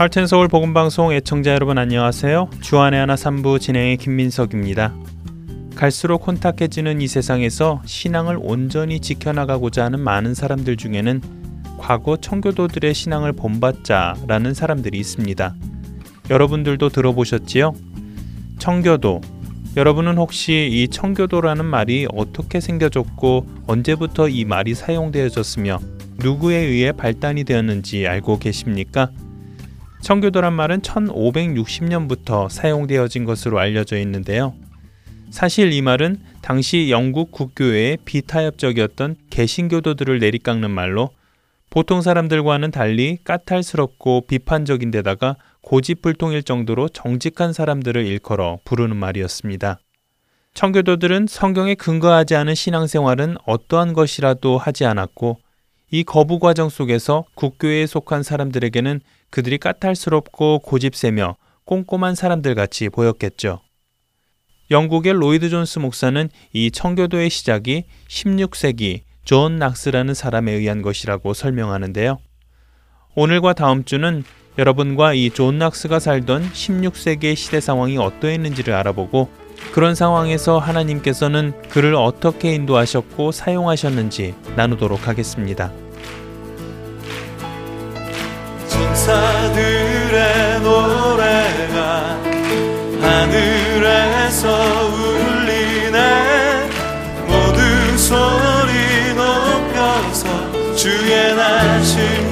할텐 서울 복음 방송 애청자 여러분 안녕하세요. 주안의 하나 3부 진행의 김민석입니다. 갈수록 혼탁해지는 이 세상에서 신앙을 온전히 지켜나가고자 하는 많은 사람들 중에는 과거 청교도들의 신앙을 본받자라는 사람들이 있습니다. 여러분들도 들어보셨지요? 청교도. 여러분은 혹시 이 청교도라는 말이 어떻게 생겨졌고 언제부터 이 말이 사용되어졌으며 누구에 의해 발단이 되었는지 알고 계십니까? 청교도란 말은 1560년부터 사용되어진 것으로 알려져 있는데요. 사실 이 말은 당시 영국 국교회의 비타협적이었던 개신교도들을 내리깎는 말로 보통 사람들과는 달리 까탈스럽고 비판적인 데다가 고집불통일 정도로 정직한 사람들을 일컬어 부르는 말이었습니다. 청교도들은 성경에 근거하지 않은 신앙생활은 어떠한 것이라도 하지 않았고 이 거부 과정 속에서 국교회에 속한 사람들에게는 그들이 까탈스럽고 고집세며 꼼꼼한 사람들 같이 보였겠죠. 영국의 로이드 존스 목사는 이 청교도의 시작이 16세기 존 낙스라는 사람에 의한 것이라고 설명하는데요. 오늘과 다음 주는 여러분과 이 존 낙스가 살던 16세기의 시대 상황이 어떠했는지를 알아보고 그런 상황에서 하나님께서는 그를 어떻게 인도하셨고 사용하셨는지 나누도록 하겠습니다. 천사들의 노래가 하늘에서 울리네. 모두 소리 높여서 주의 나심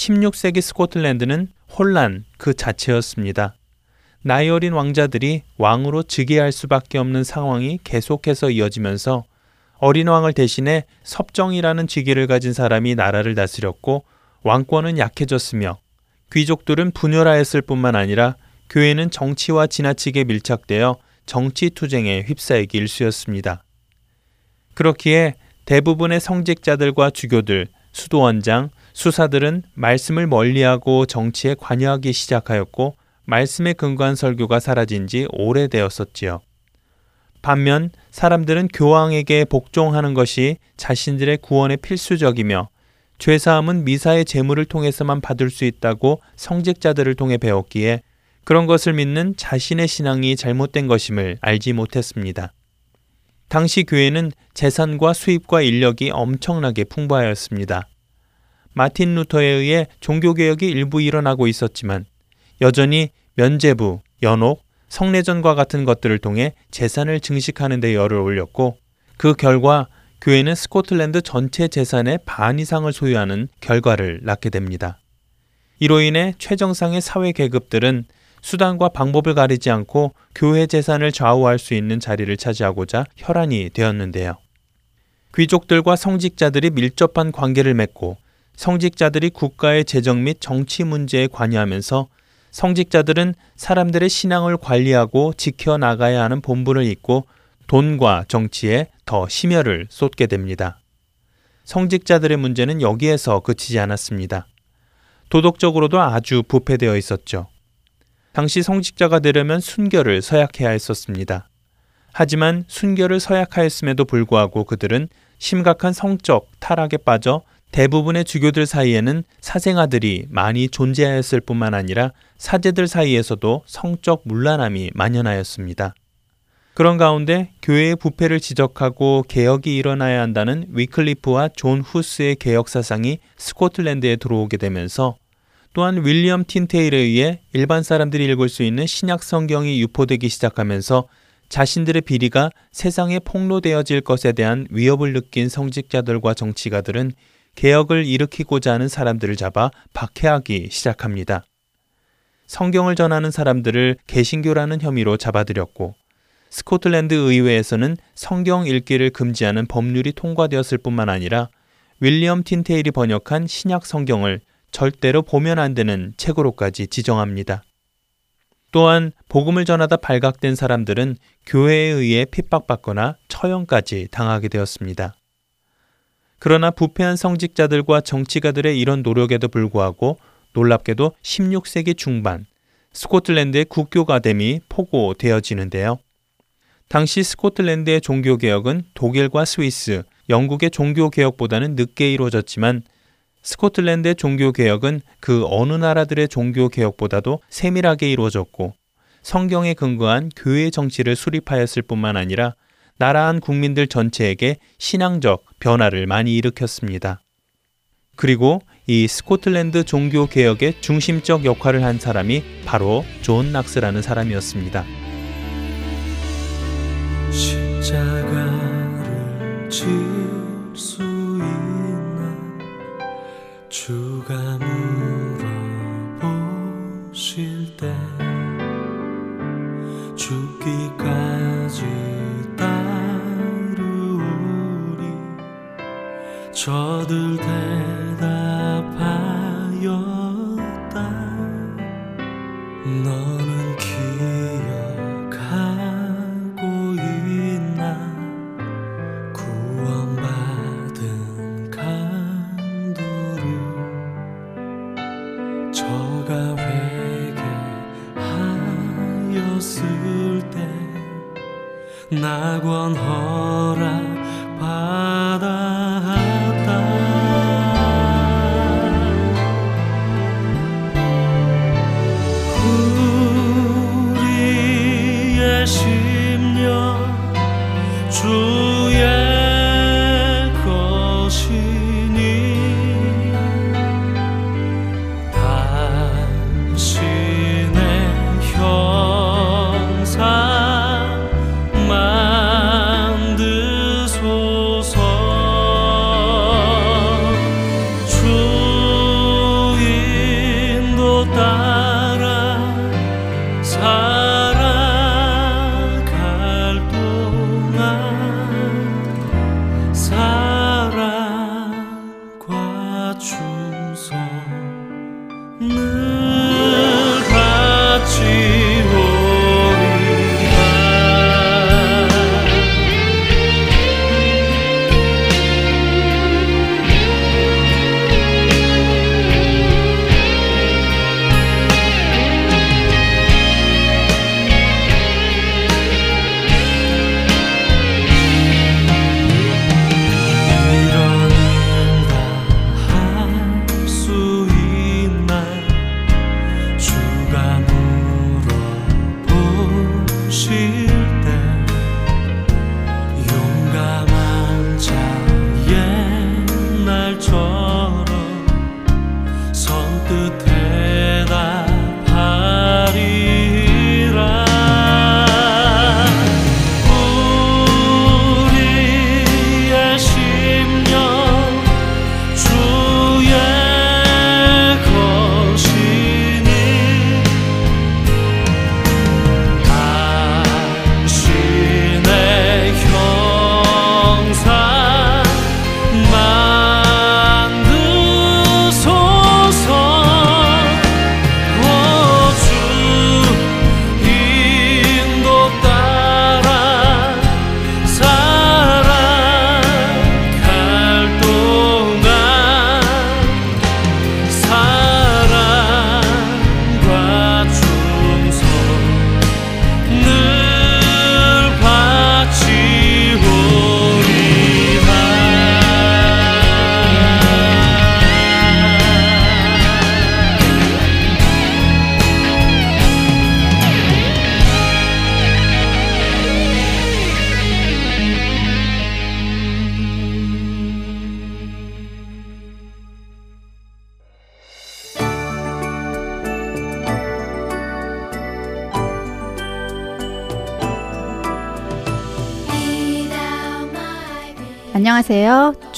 16세기 스코틀랜드는 혼란 그 자체였습니다. 나이 어린 왕자들이 왕으로 즉위할 수밖에 없는 상황이 계속해서 이어지면서 어린 왕을 대신해 섭정이라는 직위를 가진 사람이 나라를 다스렸고 왕권은 약해졌으며 귀족들은 분열하였을 뿐만 아니라 교회는 정치와 지나치게 밀착되어 정치 투쟁에 휩싸이기 일쑤였습니다. 그렇기에 대부분의 성직자들과 주교들, 수도원장, 수사들은 말씀을 멀리하고 정치에 관여하기 시작하였고 말씀에 근거한 설교가 사라진 지 오래되었었지요. 반면 사람들은 교황에게 복종하는 것이 자신들의 구원에 필수적이며 죄사함은 미사의 제물을 통해서만 받을 수 있다고 성직자들을 통해 배웠기에 그런 것을 믿는 자신의 신앙이 잘못된 것임을 알지 못했습니다. 당시 교회는 재산과 수입과 인력이 엄청나게 풍부하였습니다. 마틴 루터에 의해 종교개혁이 일부 일어나고 있었지만 여전히 면제부, 연옥, 성례전과 같은 것들을 통해 재산을 증식하는 데 열을 올렸고 그 결과 교회는 스코틀랜드 전체 재산의 반 이상을 소유하는 결과를 낳게 됩니다. 이로 인해 최정상의 사회 계급들은 수단과 방법을 가리지 않고 교회 재산을 좌우할 수 있는 자리를 차지하고자 혈안이 되었는데요. 귀족들과 성직자들이 밀접한 관계를 맺고 성직자들이 국가의 재정 및 정치 문제에 관여하면서 성직자들은 사람들의 신앙을 관리하고 지켜나가야 하는 본분을 잊고 돈과 정치에 더 심혈을 쏟게 됩니다. 성직자들의 문제는 여기에서 그치지 않았습니다. 도덕적으로도 아주 부패되어 있었죠. 당시 성직자가 되려면 순결을 서약해야 했었습니다. 하지만 순결을 서약하였음에도 불구하고 그들은 심각한 성적 타락에 빠져 대부분의 주교들 사이에는 사생아들이 많이 존재하였을 뿐만 아니라 사제들 사이에서도 성적 문란함이 만연하였습니다. 그런 가운데 교회의 부패를 지적하고 개혁이 일어나야 한다는 위클리프와 존 후스의 개혁 사상이 스코틀랜드에 들어오게 되면서 또한 윌리엄 틴테일에 의해 일반 사람들이 읽을 수 있는 신약 성경이 유포되기 시작하면서 자신들의 비리가 세상에 폭로되어질 것에 대한 위협을 느낀 성직자들과 정치가들은 개혁을 일으키고자 하는 사람들을 잡아 박해하기 시작합니다. 성경을 전하는 사람들을 개신교라는 혐의로 잡아들였고 스코틀랜드 의회에서는 성경 읽기를 금지하는 법률이 통과되었을 뿐만 아니라 윌리엄 틴테일이 번역한 신약 성경을 절대로 보면 안 되는 책으로까지 지정합니다. 또한 복음을 전하다 발각된 사람들은 교회에 의해 핍박받거나 처형까지 당하게 되었습니다. 그러나 부패한 성직자들과 정치가들의 이런 노력에도 불구하고 놀랍게도 16세기 중반 스코틀랜드의 국교가됨이 포고되어지는데요. 당시 스코틀랜드의 종교개혁은 독일과 스위스, 영국의 종교개혁보다는 늦게 이루어졌지만 스코틀랜드의 종교개혁은 그 어느 나라들의 종교개혁보다도 세밀하게 이루어졌고 성경에 근거한 교회 정치를 수립하였을 뿐만 아니라 나라와 국민들 전체에게 신앙적 변화를 많이 일으켰습니다. 그리고 이 스코틀랜드 종교 개혁의 중심적 역할을 한 사람이 바로 존 낙스라는 사람이었습니다. 십자가를 있나 주가 물어보실 때 죽기까지 따르오리 저들 대답하였다. 너 회개하였을 때 낙원 허락 받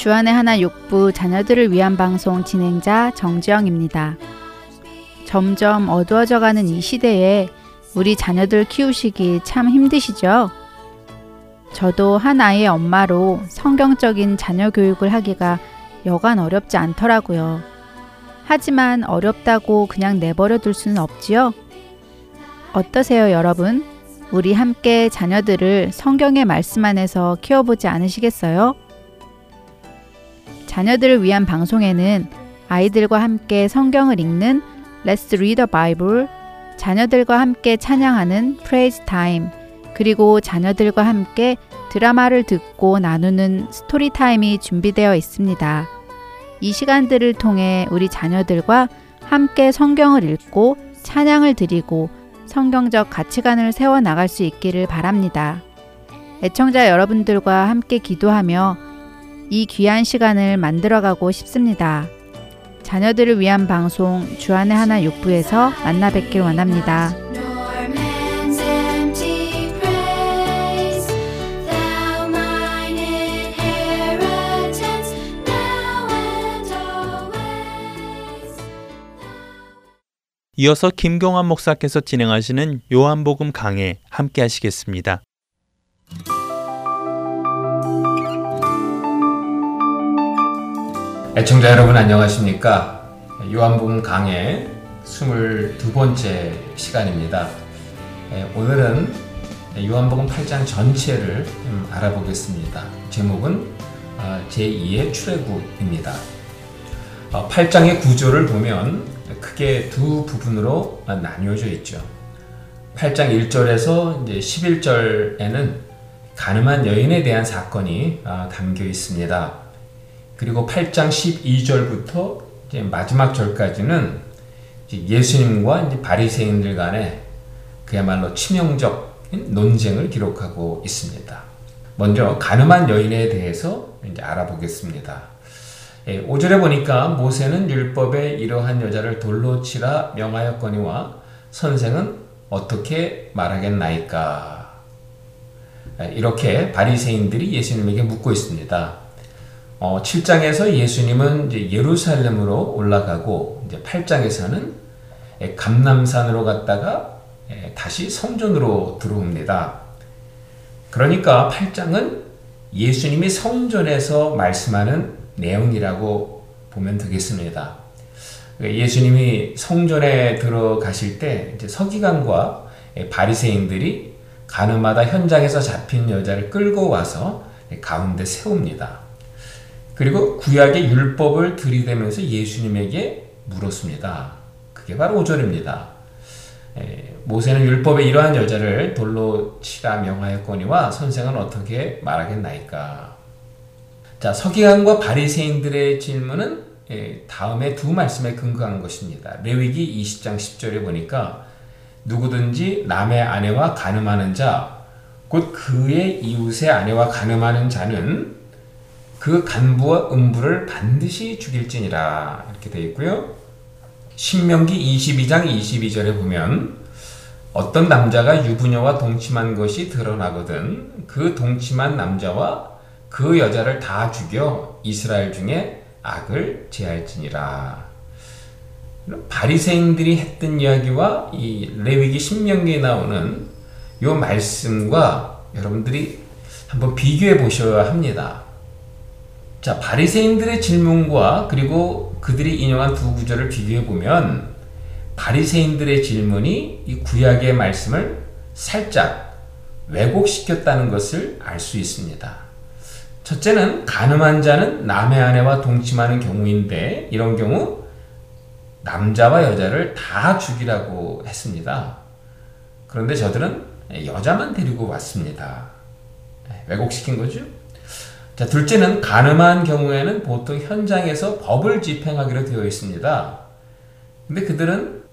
주안의 하나 육부 자녀들을 위한 방송 진행자 정지영입니다. 점점 어두워져 가는 이 시대에 우리 자녀들 키우시기 참 힘드시죠? 저도 한 아이의 엄마로 성경적인 자녀 교육을 하기가 여간 어렵지 않더라고요. 하지만 어렵다고 그냥 내버려 둘 수는 없지요? 어떠세요, 여러분? 우리 함께 자녀들을 성경의 말씀 안에서 키워보지 않으시겠어요? 자녀들을 위한 방송에는 아이들과 함께 성경을 읽는 Let's Read the Bible, 자녀들과 함께 찬양하는 Praise Time, 그리고 자녀들과 함께 드라마를 듣고 나누는 스토리 타임이 준비되어 있습니다. 이 시간들을 통해 우리 자녀들과 함께 성경을 읽고 찬양을 드리고 성경적 가치관을 세워 나갈 수 있기를 바랍니다. 애청자 여러분들과 함께 기도하며 이 귀한 시간을 만들어가고 싶습니다. 자녀들을 위한 방송 주안의 하나 육부에서 만나 뵙길 원합니다. 이어서 김경환 목사께서 진행하시는 요한복음 강해 함께 하시겠습니다. 애청자 여러분 안녕하십니까? 요한복음 강의 22번째 시간입니다. 에, 오늘은 요한복음 8장 전체를 좀 알아보겠습니다. 제목은 어, 제2의 출애굽입니다. 어, 8장의 구조를 보면 크게 두 부분으로 나뉘어져 있죠. 8장 1절에서 이제 11절에는 가늠한 여인에 대한 사건이 아, 담겨 있습니다. 그리고 8장 12절부터 이제 마지막 절까지는 이제 예수님과 이제 바리새인들 간의 그야말로 치명적 논쟁을 기록하고 있습니다. 먼저 가늠한 여인에 대해서 이제 알아보겠습니다. 예, 5절에 보니까 모세는 율법에 이러한 여자를 돌로 치라 명하였거니와 선생은 어떻게 말하겠나이까? 예, 이렇게 바리새인들이 예수님에게 묻고 있습니다. 어, 7장에서 예수님은 이제 예루살렘으로 올라가고 이제 8장에서는 예, 감남산으로 갔다가 예, 다시 성전으로 들어옵니다. 그러니까 8장은 예수님이 성전에서 말씀하는 내용이라고 보면 되겠습니다. 예수님이 성전에 들어가실 때 서기관과 바리새인들이 가늠하다 현장에서 잡힌 여자를 끌고 와서 가운데 세웁니다. 그리고 구약의 율법을 들이대면서 예수님에게 물었습니다. 그게 바로 5절입니다. 모세는 율법에 이러한 여자를 돌로 치라 명하였거니와 선생은 어떻게 말하겠나이까. 자, 서기관과 바리새인들의 질문은 예, 다음에 두 말씀에 근거한 것입니다. 레위기 20장 10절에 보니까 누구든지 남의 아내와 간음하는 자, 곧 그의 이웃의 아내와 간음하는 자는 그 간부와 음부를 반드시 죽일지니라 이렇게 되어 있고요. 신명기 22장 22절에 보면 어떤 남자가 유부녀와 동침한 것이 드러나거든 그 동침한 남자와 그 여자를 다 죽여 이스라엘 중에 악을 제할지니라. 바리새인들이 했던 이야기와 이 레위기 신명기에 나오는 이 말씀과 여러분들이 한번 비교해 보셔야 합니다. 자, 바리새인들의 질문과 그리고 그들이 인용한 두 구절을 비교해 보면 바리새인들의 질문이 이 구약의 말씀을 살짝 왜곡시켰다는 것을 알 수 있습니다. 첫째는 가늠한 자는 남의 아내와 동침하는 경우인데 이런 경우 남자와 여자를 다 죽이라고 했습니다. 그런데 저들은 여자만 데리고 왔습니다. 왜곡시킨 거죠. 자, 둘째는 가늠한 경우에는 보통 현장에서 법을 집행하기로 되어 있습니다. 근데 그들은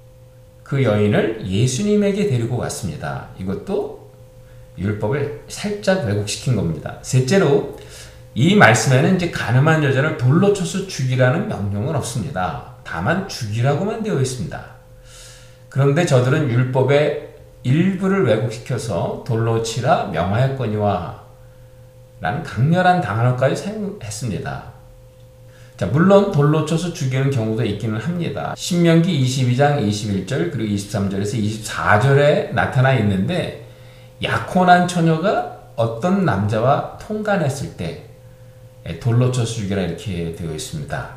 그 여인을 예수님에게 데리고 왔습니다. 이것도 율법을 살짝 왜곡시킨 겁니다. 셋째로 이 말씀에는 이제 가늠한 여자를 돌로 쳐서 죽이라는 명령은 없습니다. 다만 죽이라고만 되어 있습니다. 그런데 저들은 율법의 일부를 왜곡시켜서 돌로 치라 명하였거니와 라는 강렬한 단어까지 사용했습니다. 자, 물론 돌로 쳐서 죽이는 경우도 있기는 합니다. 신명기 22장 21절 그리고 23절에서 24절에 나타나 있는데 약혼한 처녀가 어떤 남자와 통간했을 때 돌로 쳐서 죽이라 이렇게 되어 있습니다.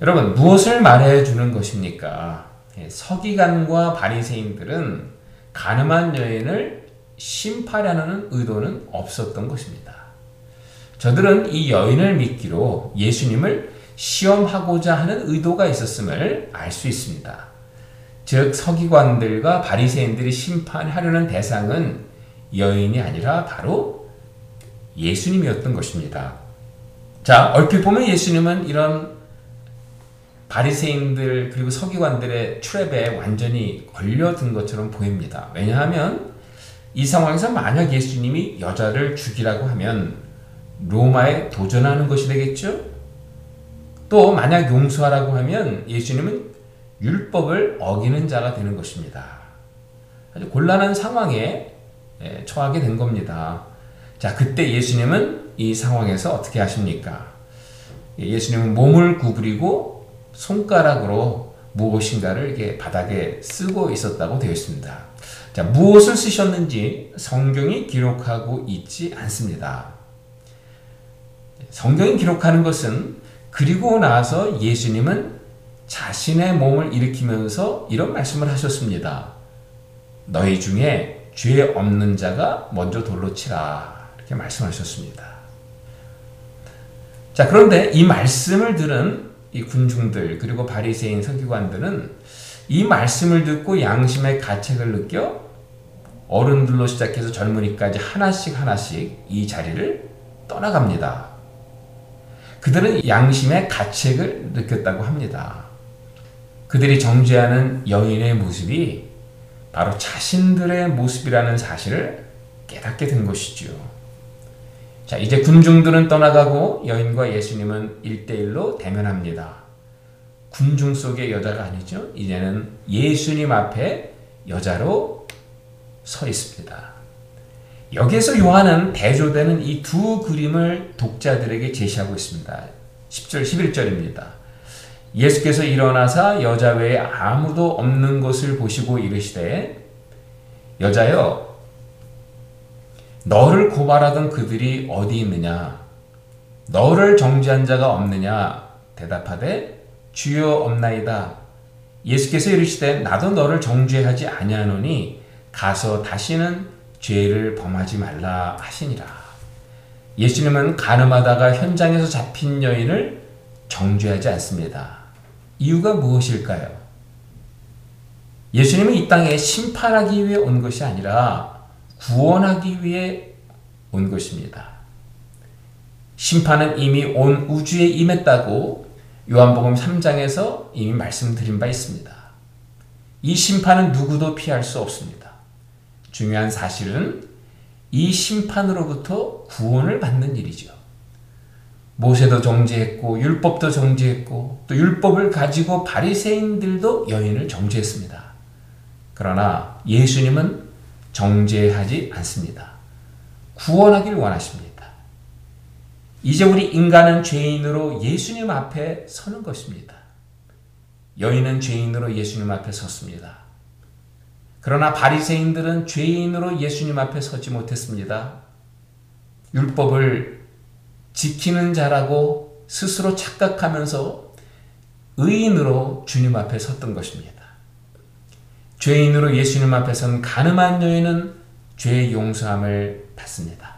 여러분 무엇을 말해 주는 것입니까? 예, 서기관과 바리새인들은 가늠한 여인을 심파하려는 의도는 없었던 것입니다. 저들은 이 여인을 믿기로 예수님을 시험하고자 하는 의도가 있었음을 알 수 있습니다. 즉 서기관들과 바리새인들이 심판하려는 대상은 여인이 아니라 바로 예수님이었던 것입니다. 자, 얼핏 보면 예수님은 이런 바리새인들 그리고 서기관들의 트랩에 완전히 걸려든 것처럼 보입니다. 왜냐하면 이 상황에서 만약 예수님이 여자를 죽이라고 하면 로마에 도전하는 것이 되겠죠? 또 만약 용서하라고 하면 예수님은 율법을 어기는 자가 되는 것입니다. 아주 곤란한 상황에 처하게 된 겁니다. 자, 그때 예수님은 이 상황에서 어떻게 하십니까? 예수님은 몸을 구부리고 손가락으로 무엇인가를 이렇게 바닥에 쓰고 있었다고 되어 있습니다. 자, 무엇을 쓰셨는지 성경이 기록하고 있지 않습니다. 성경이 기록하는 것은 그리고 나서 예수님은 자신의 몸을 일으키면서 이런 말씀을 하셨습니다. 너희 중에 죄 없는 자가 먼저 돌로 치라. 이렇게 말씀하셨습니다. 자, 그런데 이 말씀을 들은 이 군중들 그리고 바리새인 서기관들은 이 말씀을 듣고 양심의 가책을 느껴 어른들로 시작해서 젊은이까지 하나씩 하나씩 이 자리를 떠나갑니다. 그들은 양심의 가책을 느꼈다고 합니다. 그들이 정죄하는 여인의 모습이 바로 자신들의 모습이라는 사실을 깨닫게 된 것이지요. 자, 이제 군중들은 떠나가고 여인과 예수님은 일대일로 대면합니다. 군중 속의 여자가 아니죠. 이제는 예수님 앞에 여자로 서 있습니다. 여기에서 요한은 대조되는 이 두 그림을 독자들에게 제시하고 있습니다. 10절, 11절입니다. 예수께서 일어나사 여자 외에 아무도 없는 것을 보시고 이르시되 여자여 너를 고발하던 그들이 어디 있느냐 너를 정죄한 자가 없느냐 대답하되 주여 없나이다 예수께서 이르시되 나도 너를 정죄하지 아니하노니 가서 다시는 죄를 범하지 말라 하시니라 예수님은 가늠하다가 현장에서 잡힌 여인을 정죄하지 않습니다. 이유가 무엇일까요? 예수님은 이 땅에 심판하기 위해 온 것이 아니라 구원하기 위해 온 것입니다. 심판은 이미 온 우주에 임했다고 요한복음 3장에서 이미 말씀드린 바 있습니다. 이 심판은 누구도 피할 수 없습니다. 중요한 사실은 이 심판으로부터 구원을 받는 일이죠. 모세도 정죄했고 율법도 정죄했고 또 율법을 가지고 바리새인들도 여인을 정죄했습니다. 그러나 예수님은 정죄하지 않습니다. 구원하길 원하십니다. 이제 우리 인간은 죄인으로 예수님 앞에 서는 것입니다. 여인은 죄인으로 예수님 앞에 섰습니다. 그러나 바리새인들은 죄인으로 예수님 앞에 서지 못했습니다. 율법을 지키는 자라고 스스로 착각하면서 의인으로 주님 앞에 섰던 것입니다. 죄인으로 예수님 앞에 선 가늠한 여인은 죄 용서함을 받습니다.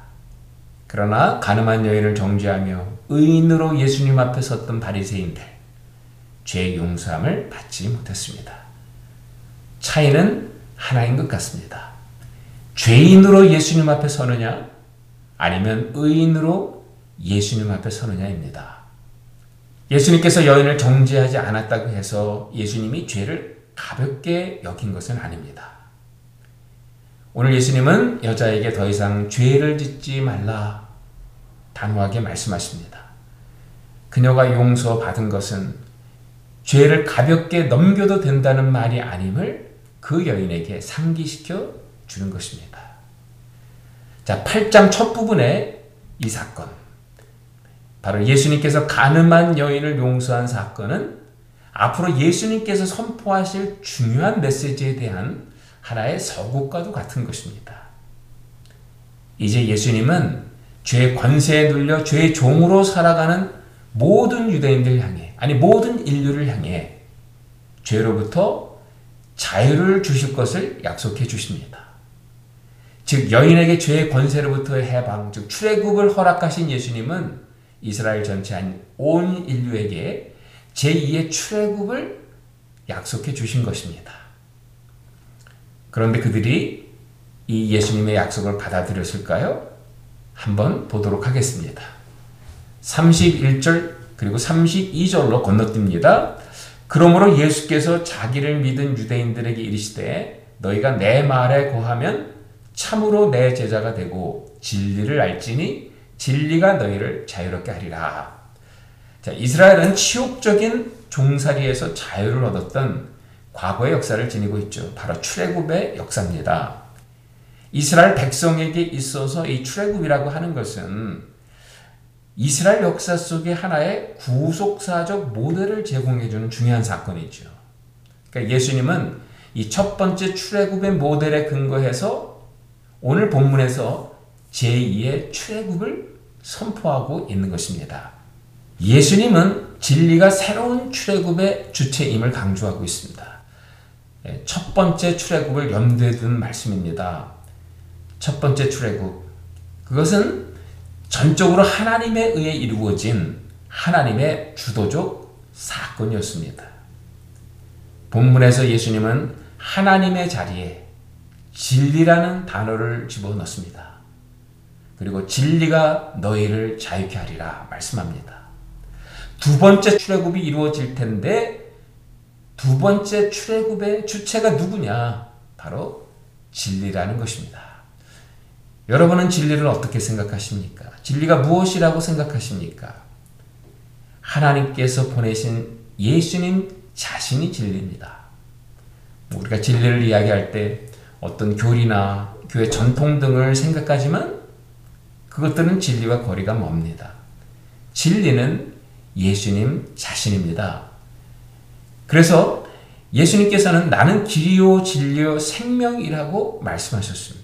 그러나 가늠한 여인을 정죄하며 의인으로 예수님 앞에 섰던 바리새인들 죄 용서함을 받지 못했습니다. 차이는 하나인 것 같습니다. 죄인으로 예수님 앞에 서느냐 아니면 의인으로 예수님 앞에 서느냐입니다. 예수님께서 여인을 정죄하지 않았다고 해서 예수님이 죄를 가볍게 여긴 것은 아닙니다. 오늘 예수님은 여자에게 더 이상 죄를 짓지 말라 단호하게 말씀하십니다. 그녀가 용서받은 것은 죄를 가볍게 넘겨도 된다는 말이 아님을 그 여인에게 상기시켜 주는 것입니다. 자, 8장 첫 부분에 이 사건. 바로 예수님께서 가늠한 여인을 용서한 사건은 앞으로 예수님께서 선포하실 중요한 메시지에 대한 하나의 서구과도 같은 것입니다. 이제 예수님은 죄의 권세에 눌려 죄의 종으로 살아가는 모든 유대인들 향해, 아니 모든 인류를 향해 죄로부터 자유를 주실 것을 약속해 주십니다. 즉 여인에게 죄의 권세로부터의 해방, 즉 출애굽을 허락하신 예수님은 이스라엘 전체 아닌 온 인류에게 제2의 출애굽을 약속해 주신 것입니다. 그런데 그들이 이 예수님의 약속을 받아들였을까요? 한번 보도록 하겠습니다. 31절 그리고 32절로 건너뜁니다. 그러므로 예수께서 자기를 믿은 유대인들에게 이르시되 너희가 내 말에 거하면 참으로 내 제자가 되고 진리를 알지니 진리가 너희를 자유롭게 하리라. 자, 이스라엘은 치욕적인 종살이에서 자유를 얻었던 과거의 역사를 지니고 있죠. 바로 출애굽의 역사입니다. 이스라엘 백성에게 있어서 이 출애굽이라고 하는 것은 이스라엘 역사 속에 하나의 구속사적 모델을 제공해주는 중요한 사건이죠. 그러니까 예수님은 이 첫 번째 출애굽의 모델에 근거해서 오늘 본문에서 제2의 출애굽을 선포하고 있는 것입니다. 예수님은 진리가 새로운 출애굽의 주체임을 강조하고 있습니다. 예, 첫 번째 출애굽을 염두에 둔 말씀입니다. 첫 번째 출애굽 그것은 전적으로 하나님에 의해 이루어진 하나님의 주도적 사건이었습니다. 본문에서 예수님은 하나님의 자리에 진리라는 단어를 집어넣습니다. 그리고 진리가 너희를 자유케 하리라 말씀합니다. 두 번째 출애굽이 이루어질 텐데 두 번째 출애굽의 주체가 누구냐? 바로 진리라는 것입니다. 여러분은 진리를 어떻게 생각하십니까? 진리가 무엇이라고 생각하십니까? 하나님께서 보내신 예수님 자신이 진리입니다. 우리가 진리를 이야기할 때 어떤 교리나 교회 전통 등을 생각하지만 그것들은 진리와 거리가 멉니다. 진리는 예수님 자신입니다. 그래서 예수님께서는 나는 길이요 진리요 생명이라고 말씀하셨습니다.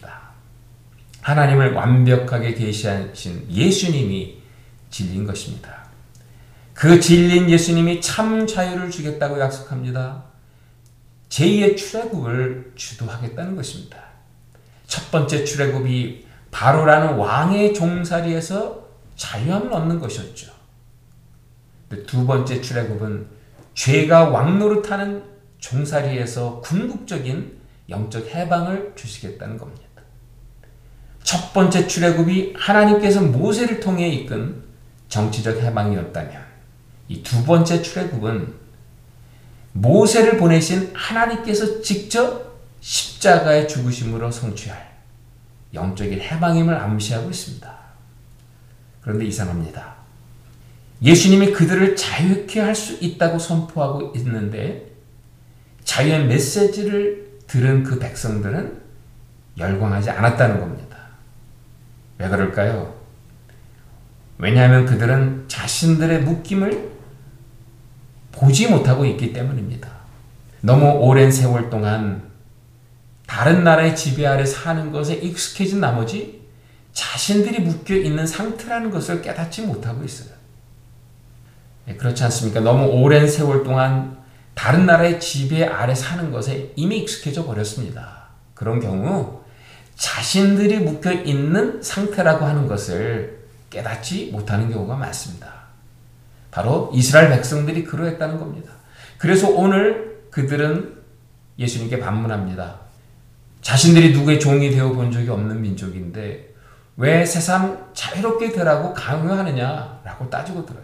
하나님을 완벽하게 계시하신 예수님이 진리인 것입니다. 그 진리인 예수님이 참 자유를 주겠다고 약속합니다. 제2의 출애굽을 주도하겠다는 것입니다. 첫 번째 출애굽이 바로라는 왕의 종살이에서 자유함을 얻는 것이었죠. 두 번째 출애굽은 죄가 왕노릇하는 종살이에서 궁극적인 영적 해방을 주시겠다는 겁니다. 첫 번째 출애굽이 하나님께서 모세를 통해 이끈 정치적 해방이었다면 이 두 번째 출애굽은 모세를 보내신 하나님께서 직접 십자가의 죽으심으로 성취할 영적인 해방임을 암시하고 있습니다. 그런데 이상합니다. 예수님이 그들을 자유케 할 수 있다고 선포하고 있는데 자유의 메시지를 들은 그 백성들은 열광하지 않았다는 겁니다. 왜 그럴까요? 왜냐하면 그들은 자신들의 묶임을 보지 못하고 있기 때문입니다. 너무 오랜 세월 동안 다른 나라의 지배 아래 사는 것에 익숙해진 나머지 자신들이 묶여 있는 상태라는 것을 깨닫지 못하고 있어요. 네, 그렇지 않습니까? 너무 오랜 세월 동안 다른 나라의 지배 아래 사는 것에 이미 익숙해져 버렸습니다. 그런 경우 자신들이 묶여 있는 상태라고 하는 것을 깨닫지 못하는 경우가 많습니다. 바로 이스라엘 백성들이 그러했다는 겁니다. 그래서 오늘 그들은 예수님께 반문합니다. 자신들이 누구의 종이 되어 본 적이 없는 민족인데 왜 세상 자유롭게 되라고 강요하느냐라고 따지고 들어요.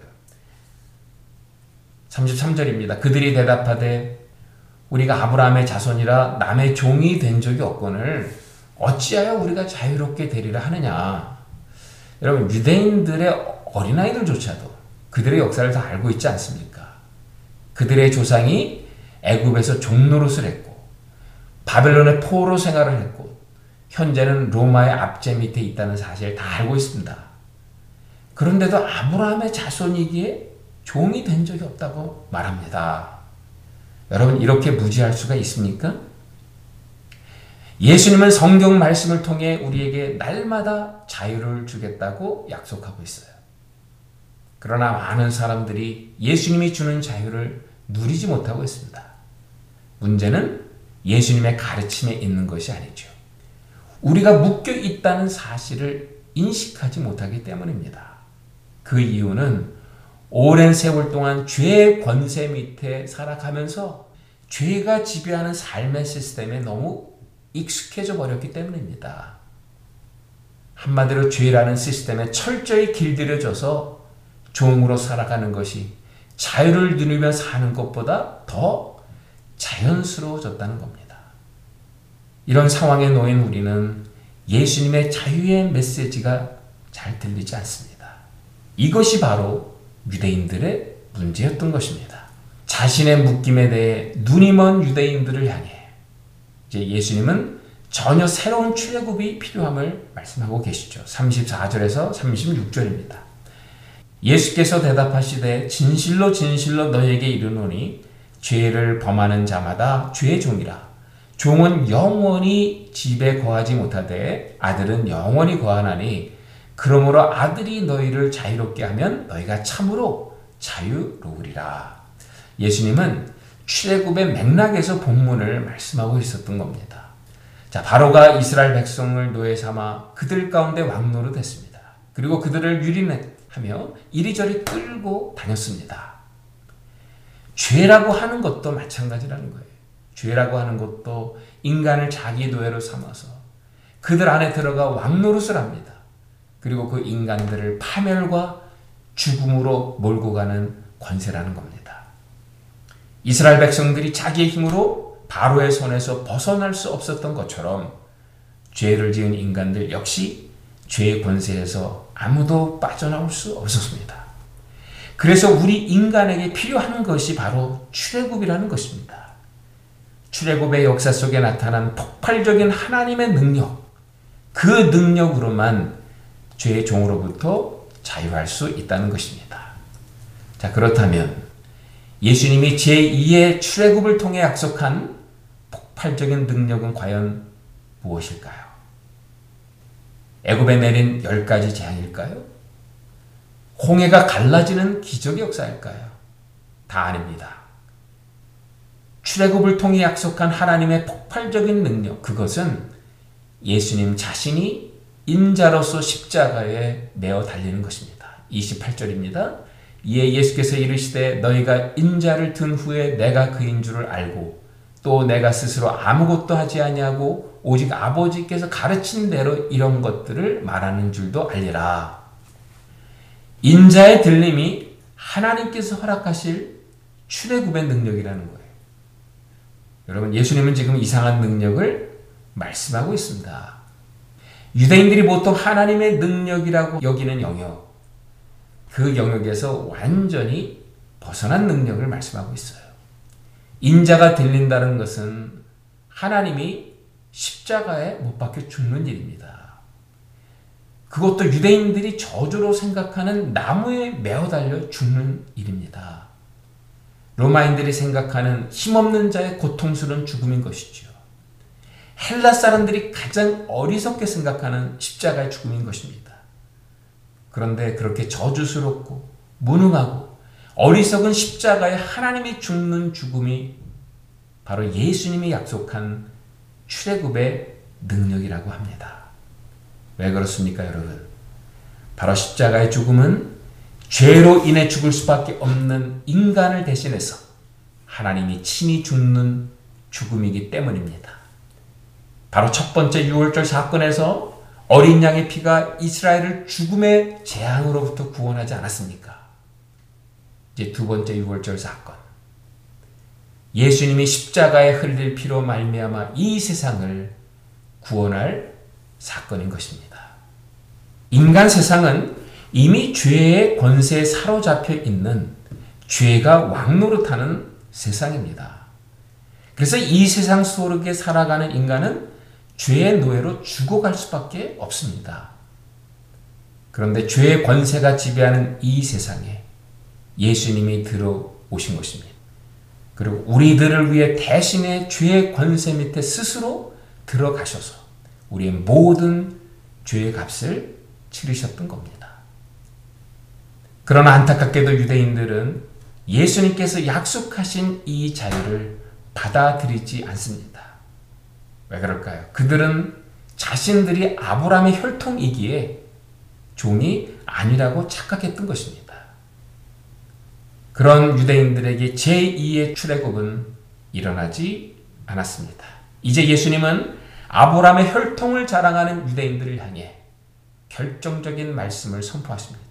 33절입니다. 그들이 대답하되 우리가 아브라함의 자손이라 남의 종이 된 적이 없거늘 어찌하여 우리가 자유롭게 되리라 하느냐. 여러분 유대인들의 어린아이들조차도 그들의 역사를 다 알고 있지 않습니까? 그들의 조상이 애굽에서 종노릇을 했고 바벨론의 포로 생활을 했고 현재는 로마의 압제 밑에 있다는 사실을 다 알고 있습니다. 그런데도 아브라함의 자손이기에 종이 된 적이 없다고 말합니다. 여러분 이렇게 무지할 수가 있습니까? 예수님은 성경 말씀을 통해 우리에게 날마다 자유를 주겠다고 약속하고 있어요. 그러나 많은 사람들이 예수님이 주는 자유를 누리지 못하고 있습니다. 문제는 예수님의 가르침에 있는 것이 아니죠. 우리가 묶여 있다는 사실을 인식하지 못하기 때문입니다. 그 이유는 오랜 세월 동안 죄의 권세 밑에 살아가면서 죄가 지배하는 삶의 시스템에 너무 익숙해져 버렸기 때문입니다. 한마디로 죄라는 시스템에 철저히 길들여져서 종으로 살아가는 것이 자유를 누리며 사는 것보다 더 자연스러워졌다는 겁니다. 이런 상황에 놓인 우리는 예수님의 자유의 메시지가 잘 들리지 않습니다. 이것이 바로 유대인들의 문제였던 것입니다. 자신의 묶임에 대해 눈이 먼 유대인들을 향해 이제 예수님은 전혀 새로운 출애굽이 필요함을 말씀하고 계시죠. 34절에서 36절입니다. 예수께서 대답하시되 진실로 진실로 너에게 이르노니 죄를 범하는 자마다 죄의 종이라 종은 영원히 집에 거하지 못하되 아들은 영원히 거하나니 그러므로 아들이 너희를 자유롭게 하면 너희가 참으로 자유로우리라. 예수님은 출애굽의 맥락에서 본문을 말씀하고 있었던 겁니다. 자, 바로가 이스라엘 백성을 노예 삼아 그들 가운데 왕노릇 했습니다. 그리고 그들을 유린하며 이리저리 끌고 다녔습니다. 죄라고 하는 것도 마찬가지라는 거예요. 죄라고 하는 것도 인간을 자기 노예로 삼아서 그들 안에 들어가 왕노릇을 합니다. 그리고 그 인간들을 파멸과 죽음으로 몰고 가는 권세라는 겁니다. 이스라엘 백성들이 자기의 힘으로 바로의 손에서 벗어날 수 없었던 것처럼 죄를 지은 인간들 역시 죄의 권세에서 아무도 빠져나올 수 없었습니다. 그래서 우리 인간에게 필요한 것이 바로 출애굽이라는 것입니다. 출애굽의 역사 속에 나타난 폭발적인 하나님의 능력, 그 능력으로만 죄의 종으로부터 자유할 수 있다는 것입니다. 자, 그렇다면 예수님이 제2의 출애굽을 통해 약속한 폭발적인 능력은 과연 무엇일까요? 애굽에 내린 열 가지 재앙일까요? 홍해가 갈라지는 기적의 역사일까요? 다 아닙니다. 출애굽을 통해 약속한 하나님의 폭발적인 능력 그것은 예수님 자신이 인자로서 십자가에 매어 달리는 것입니다. 28절입니다. 이에 예수께서 이르시되 너희가 인자를 든 후에 내가 그인 줄을 알고 또 내가 스스로 아무것도 하지 아니하고 오직 아버지께서 가르친 대로 이런 것들을 말하는 줄도 알리라. 인자의 들림이 하나님께서 허락하실 출애굽의 능력이라는 거예요. 여러분 예수님은 지금 이상한 능력을 말씀하고 있습니다. 유대인들이 보통 하나님의 능력이라고 여기는 영역, 그 영역에서 완전히 벗어난 능력을 말씀하고 있어요. 인자가 들린다는 것은 하나님이 십자가에 못 박혀 죽는 일입니다. 그것도 유대인들이 저주로 생각하는 나무에 매어 달려 죽는 일입니다. 로마인들이 생각하는 힘없는 자의 고통스러운 죽음인 것이죠. 헬라 사람들이 가장 어리석게 생각하는 십자가의 죽음인 것입니다. 그런데 그렇게 저주스럽고 무능하고 어리석은 십자가에 하나님이 죽는 죽음이 바로 예수님이 약속한 출애굽의 능력이라고 합니다. 왜 그렇습니까, 여러분? 바로 십자가의 죽음은 죄로 인해 죽을 수밖에 없는 인간을 대신해서 하나님이 친히 죽는 죽음이기 때문입니다. 바로 첫 번째 6월절 사건에서 어린 양의 피가 이스라엘을 죽음의 재앙으로부터 구원하지 않았습니까? 이제 두 번째 6월절 사건. 예수님이 십자가에 흘릴 피로 말미암아 이 세상을 구원할 사건인 것입니다. 인간 세상은 이미 죄의 권세에 사로잡혀 있는 죄가 왕노릇하는 세상입니다. 그래서 이 세상 속에 살아가는 인간은 죄의 노예로 죽어갈 수밖에 없습니다. 그런데 죄의 권세가 지배하는 이 세상에 예수님이 들어오신 것입니다. 그리고 우리들을 위해 대신에 죄의 권세 밑에 스스로 들어가셔서 우리의 모든 죄의 값을 치르셨던 겁니다. 그러나 안타깝게도 유대인들은 예수님께서 약속하신 이 자유를 받아들이지 않습니다. 왜 그럴까요? 그들은 자신들이 아브라함의 혈통이기에 종이 아니라고 착각했던 것입니다. 그런 유대인들에게 제2의 출애굽은 일어나지 않았습니다. 이제 예수님은 아브라함의 혈통을 자랑하는 유대인들을 향해 결정적인 말씀을 선포하십니다.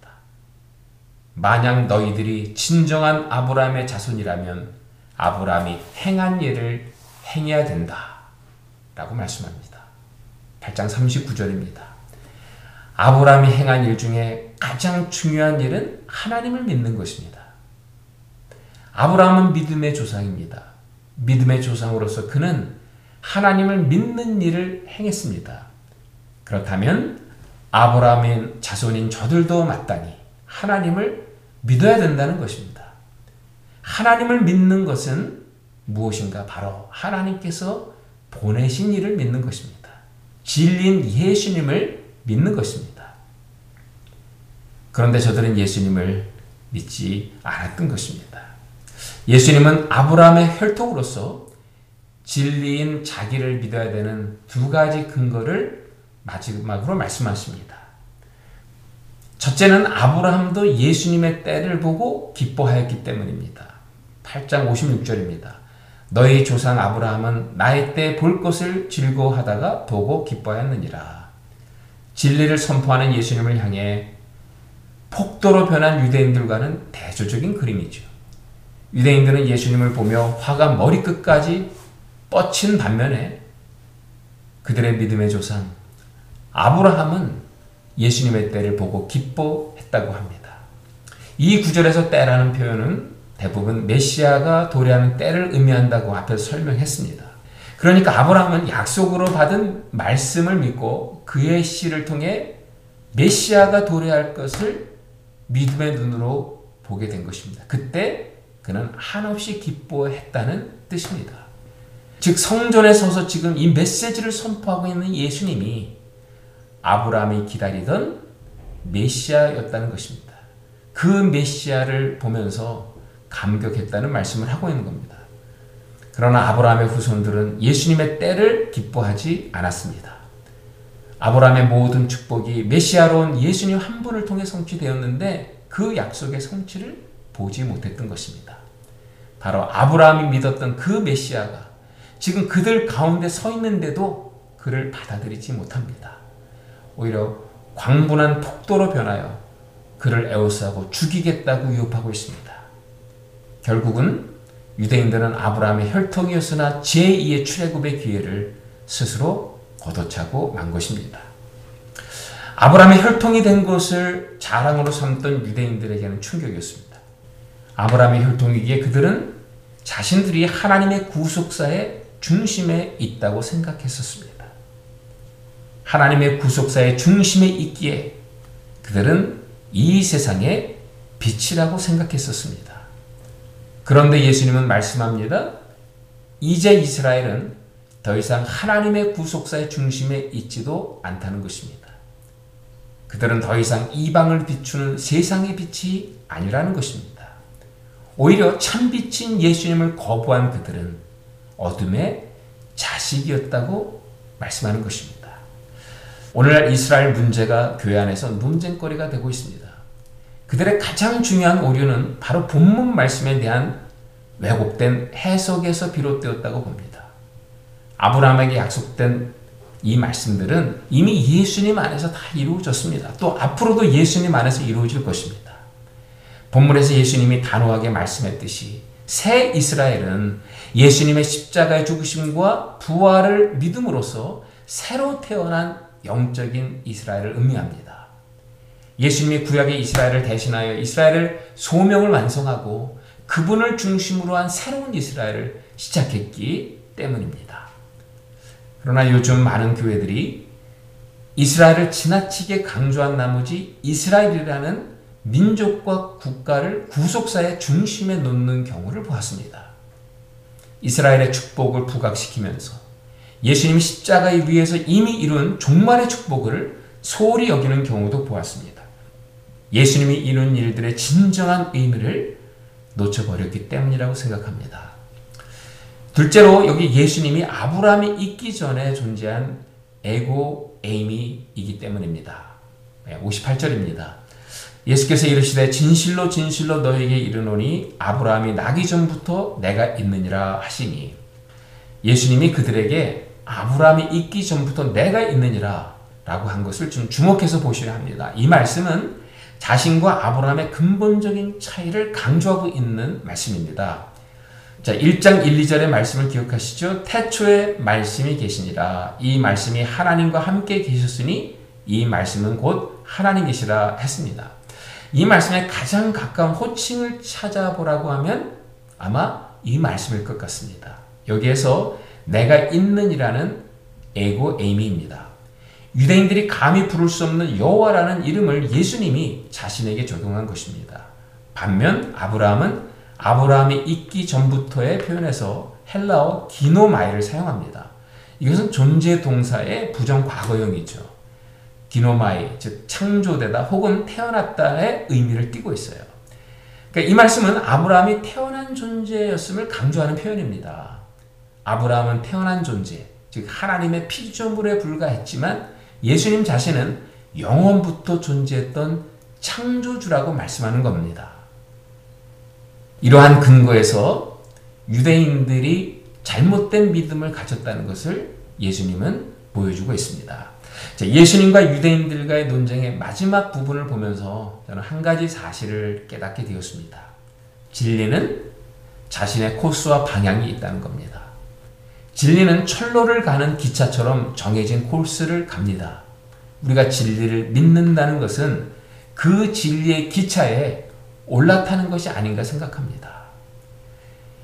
만약 너희들이 진정한 아브라함의 자손이라면 아브라함이 행한 일을 행해야 된다. 라고 말씀합니다. 8장 39절입니다. 아브라함이 행한 일 중에 가장 중요한 일은 하나님을 믿는 것입니다. 아브라함은 믿음의 조상입니다. 믿음의 조상으로서 그는 하나님을 믿는 일을 행했습니다. 그렇다면 아브라함의 자손인 저들도 마땅히 하나님을 믿어야 된다는 것입니다. 하나님을 믿는 것은 무엇인가? 바로 하나님께서 보내신 일을 믿는 것입니다. 진리인 예수님을 믿는 것입니다. 그런데 저들은 예수님을 믿지 않았던 것입니다. 예수님은 아브라함의 혈통으로서 진리인 자기를 믿어야 되는 두 가지 근거를 마지막으로 말씀하십니다. 첫째는 아브라함도 예수님의 때를 보고 기뻐하였기 때문입니다. 8장 56절입니다. 너희 조상 아브라함은 나의 때 볼 것을 즐거워하다가 보고 기뻐하였느니라. 진리를 선포하는 예수님을 향해 폭도로 변한 유대인들과는 대조적인 그림이죠. 유대인들은 예수님을 보며 화가 머리끝까지 뻗친 반면에 그들의 믿음의 조상 아브라함은 예수님의 때를 보고 기뻐했다고 합니다. 이 구절에서 때라는 표현은 대부분 메시아가 도래하는 때를 의미한다고 앞에서 설명했습니다. 그러니까 아브라함은 약속으로 받은 말씀을 믿고 그의 씨를 통해 메시아가 도래할 것을 믿음의 눈으로 보게 된 것입니다. 그때 그는 한없이 기뻐했다는 뜻입니다. 즉 성전에 서서 지금 이 메시지를 선포하고 있는 예수님이 아브라함이 기다리던 메시아였다는 것입니다. 그 메시아를 보면서 감격했다는 말씀을 하고 있는 겁니다. 그러나 아브라함의 후손들은 예수님의 때를 기뻐하지 않았습니다. 아브라함의 모든 축복이 메시아로 온 예수님 한 분을 통해 성취되었는데 그 약속의 성취를 보지 못했던 것입니다. 바로 아브라함이 믿었던 그 메시아가 지금 그들 가운데 서 있는데도 그를 받아들이지 못합니다. 오히려 광분한 폭도로 변하여 그를 애워싸고 죽이겠다고 유혹하고 있습니다. 결국은 유대인들은 아브라함의 혈통이었으나 제2의 출애굽의 기회를 스스로 걷어차고 만 것입니다. 아브라함의 혈통이 된 것을 자랑으로 삼던 유대인들에게는 충격이었습니다. 아브라함의 혈통이기에 그들은 자신들이 하나님의 구속사의 중심에 있다고 생각했었습니다. 하나님의 구속사의 중심에 있기에 그들은 이 세상의 빛이라고 생각했었습니다. 그런데 예수님은 말씀합니다. 이제 이스라엘은 더 이상 하나님의 구속사의 중심에 있지도 않다는 것입니다. 그들은 더 이상 이방을 비추는 세상의 빛이 아니라는 것입니다. 오히려 참빛인 예수님을 거부한 그들은 어둠의 자식이었다고 말씀하는 것입니다. 오늘날 이스라엘 문제가 교회 안에서 논쟁거리가 되고 있습니다. 그들의 가장 중요한 오류는 바로 본문 말씀에 대한 왜곡된 해석에서 비롯되었다고 봅니다. 아브라함에게 약속된 이 말씀들은 이미 예수님 안에서 다 이루어졌습니다. 또 앞으로도 예수님 안에서 이루어질 것입니다. 본문에서 예수님이 단호하게 말씀했듯이 새 이스라엘은 예수님의 십자가의 죽으심과 부활을 믿음으로써 새로 태어난 영적인 이스라엘을 의미합니다. 예수님이 구약의 이스라엘을 대신하여 이스라엘을 소명을 완성하고 그분을 중심으로 한 새로운 이스라엘을 시작했기 때문입니다. 그러나 요즘 많은 교회들이 이스라엘을 지나치게 강조한 나머지 이스라엘이라는 민족과 국가를 구속사의 중심에 놓는 경우를 보았습니다. 이스라엘의 축복을 부각시키면서 예수님 십자가의 위에서 이미 이룬 종말의 축복을 소홀히 여기는 경우도 보았습니다. 예수님이 이룬 일들의 진정한 의미를 놓쳐버렸기 때문이라고 생각합니다. 둘째로 여기 예수님이 아브라함이 있기 전에 존재한 에고 에이미이기 때문입니다. 58절입니다. 예수께서 이르시되 진실로 진실로 너에게 이르노니 아브라함이 나기 전부터 내가 있느니라 하시니 예수님이 그들에게 아브라함이 있기 전부터 내가 있느니라 라고 한 것을 좀 주목해서 보셔야 합니다. 이 말씀은 자신과 아브라함의 근본적인 차이를 강조하고 있는 말씀입니다. 자, 1장 1, 2절의 말씀을 기억하시죠? 태초에 말씀이 계시니라. 이 말씀이 하나님과 함께 계셨으니 이 말씀은 곧 하나님이시라 했습니다. 이 말씀에 가장 가까운 호칭을 찾아보라고 하면 아마 이 말씀일 것 같습니다. 여기에서 내가 있는이라는 에고 에이미입니다. 유대인들이 감히 부를 수 없는 여호와라는 이름을 예수님이 자신에게 적용한 것입니다. 반면 아브라함은 아브라함이 있기 전부터의 표현에서 헬라어 기노마이를 사용합니다. 이것은 존재 동사의 부정 과거형이죠. 기노마이, 즉 창조되다 혹은 태어났다의 의미를 띠고 있어요. 그러니까 이 말씀은 아브라함이 태어난 존재였음을 강조하는 표현입니다. 아브라함은 태어난 존재, 즉 하나님의 피조물에 불과했지만 예수님 자신은 영원부터 존재했던 창조주라고 말씀하는 겁니다. 이러한 근거에서 유대인들이 잘못된 믿음을 가졌다는 것을 예수님은 보여주고 있습니다. 자, 예수님과 유대인들과의 논쟁의 마지막 부분을 보면서 저는 한 가지 사실을 깨닫게 되었습니다. 진리는 자신의 코스와 방향이 있다는 겁니다. 진리는 철로를 가는 기차처럼 정해진 코스를 갑니다. 우리가 진리를 믿는다는 것은 그 진리의 기차에 올라타는 것이 아닌가 생각합니다.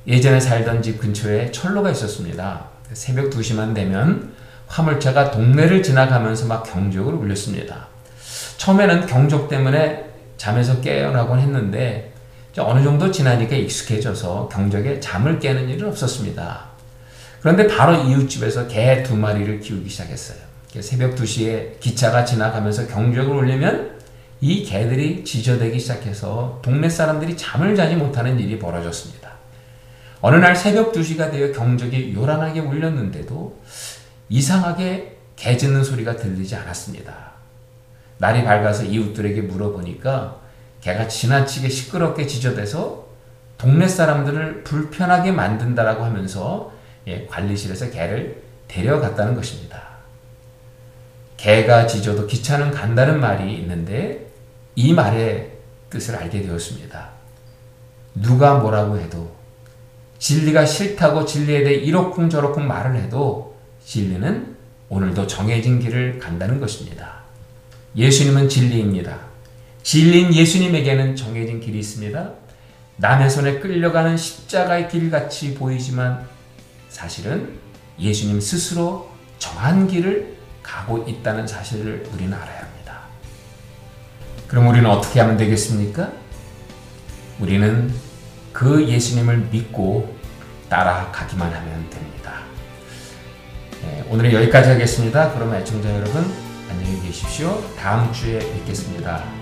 예전에 살던 집 근처에 철로가 있었습니다. 새벽 2시만 되면 화물차가 동네를 지나가면서 막 경적을 울렸습니다. 처음에는 경적 때문에 잠에서 깨어나곤 했는데 어느 정도 지나니까 익숙해져서 경적에 잠을 깨는 일은 없었습니다. 그런데 바로 이웃집에서 개 두 마리를 키우기 시작했어요. 새벽 2시에 기차가 지나가면서 경적을 울리면 이 개들이 지저대기 시작해서 동네 사람들이 잠을 자지 못하는 일이 벌어졌습니다. 어느 날 새벽 2시가 되어 경적이 요란하게 울렸는데도 이상하게 개 짖는 소리가 들리지 않았습니다. 날이 밝아서 이웃들에게 물어보니까 개가 지나치게 시끄럽게 지저대서 동네 사람들을 불편하게 만든다라고 하면서 예, 관리실에서 개를 데려갔다는 것입니다. 개가 짖어도 기차는 간다는 말이 있는데 이 말의 뜻을 알게 되었습니다. 누가 뭐라고 해도 진리가 싫다고 진리에 대해 이러쿵 저러쿵 말을 해도 진리는 오늘도 정해진 길을 간다는 것입니다. 예수님은 진리입니다. 진리인 예수님에게는 정해진 길이 있습니다. 남의 손에 끌려가는 십자가의 길 같이 보이지만 사실은 예수님 스스로 정한 길을 가고 있다는 사실을 우리는 알아야 합니다. 그럼 우리는 어떻게 하면 되겠습니까? 우리는 그 예수님을 믿고 따라가기만 하면 됩니다. 네, 오늘은 여기까지 하겠습니다. 그러면 애청자 여러분 안녕히 계십시오. 다음 주에 뵙겠습니다.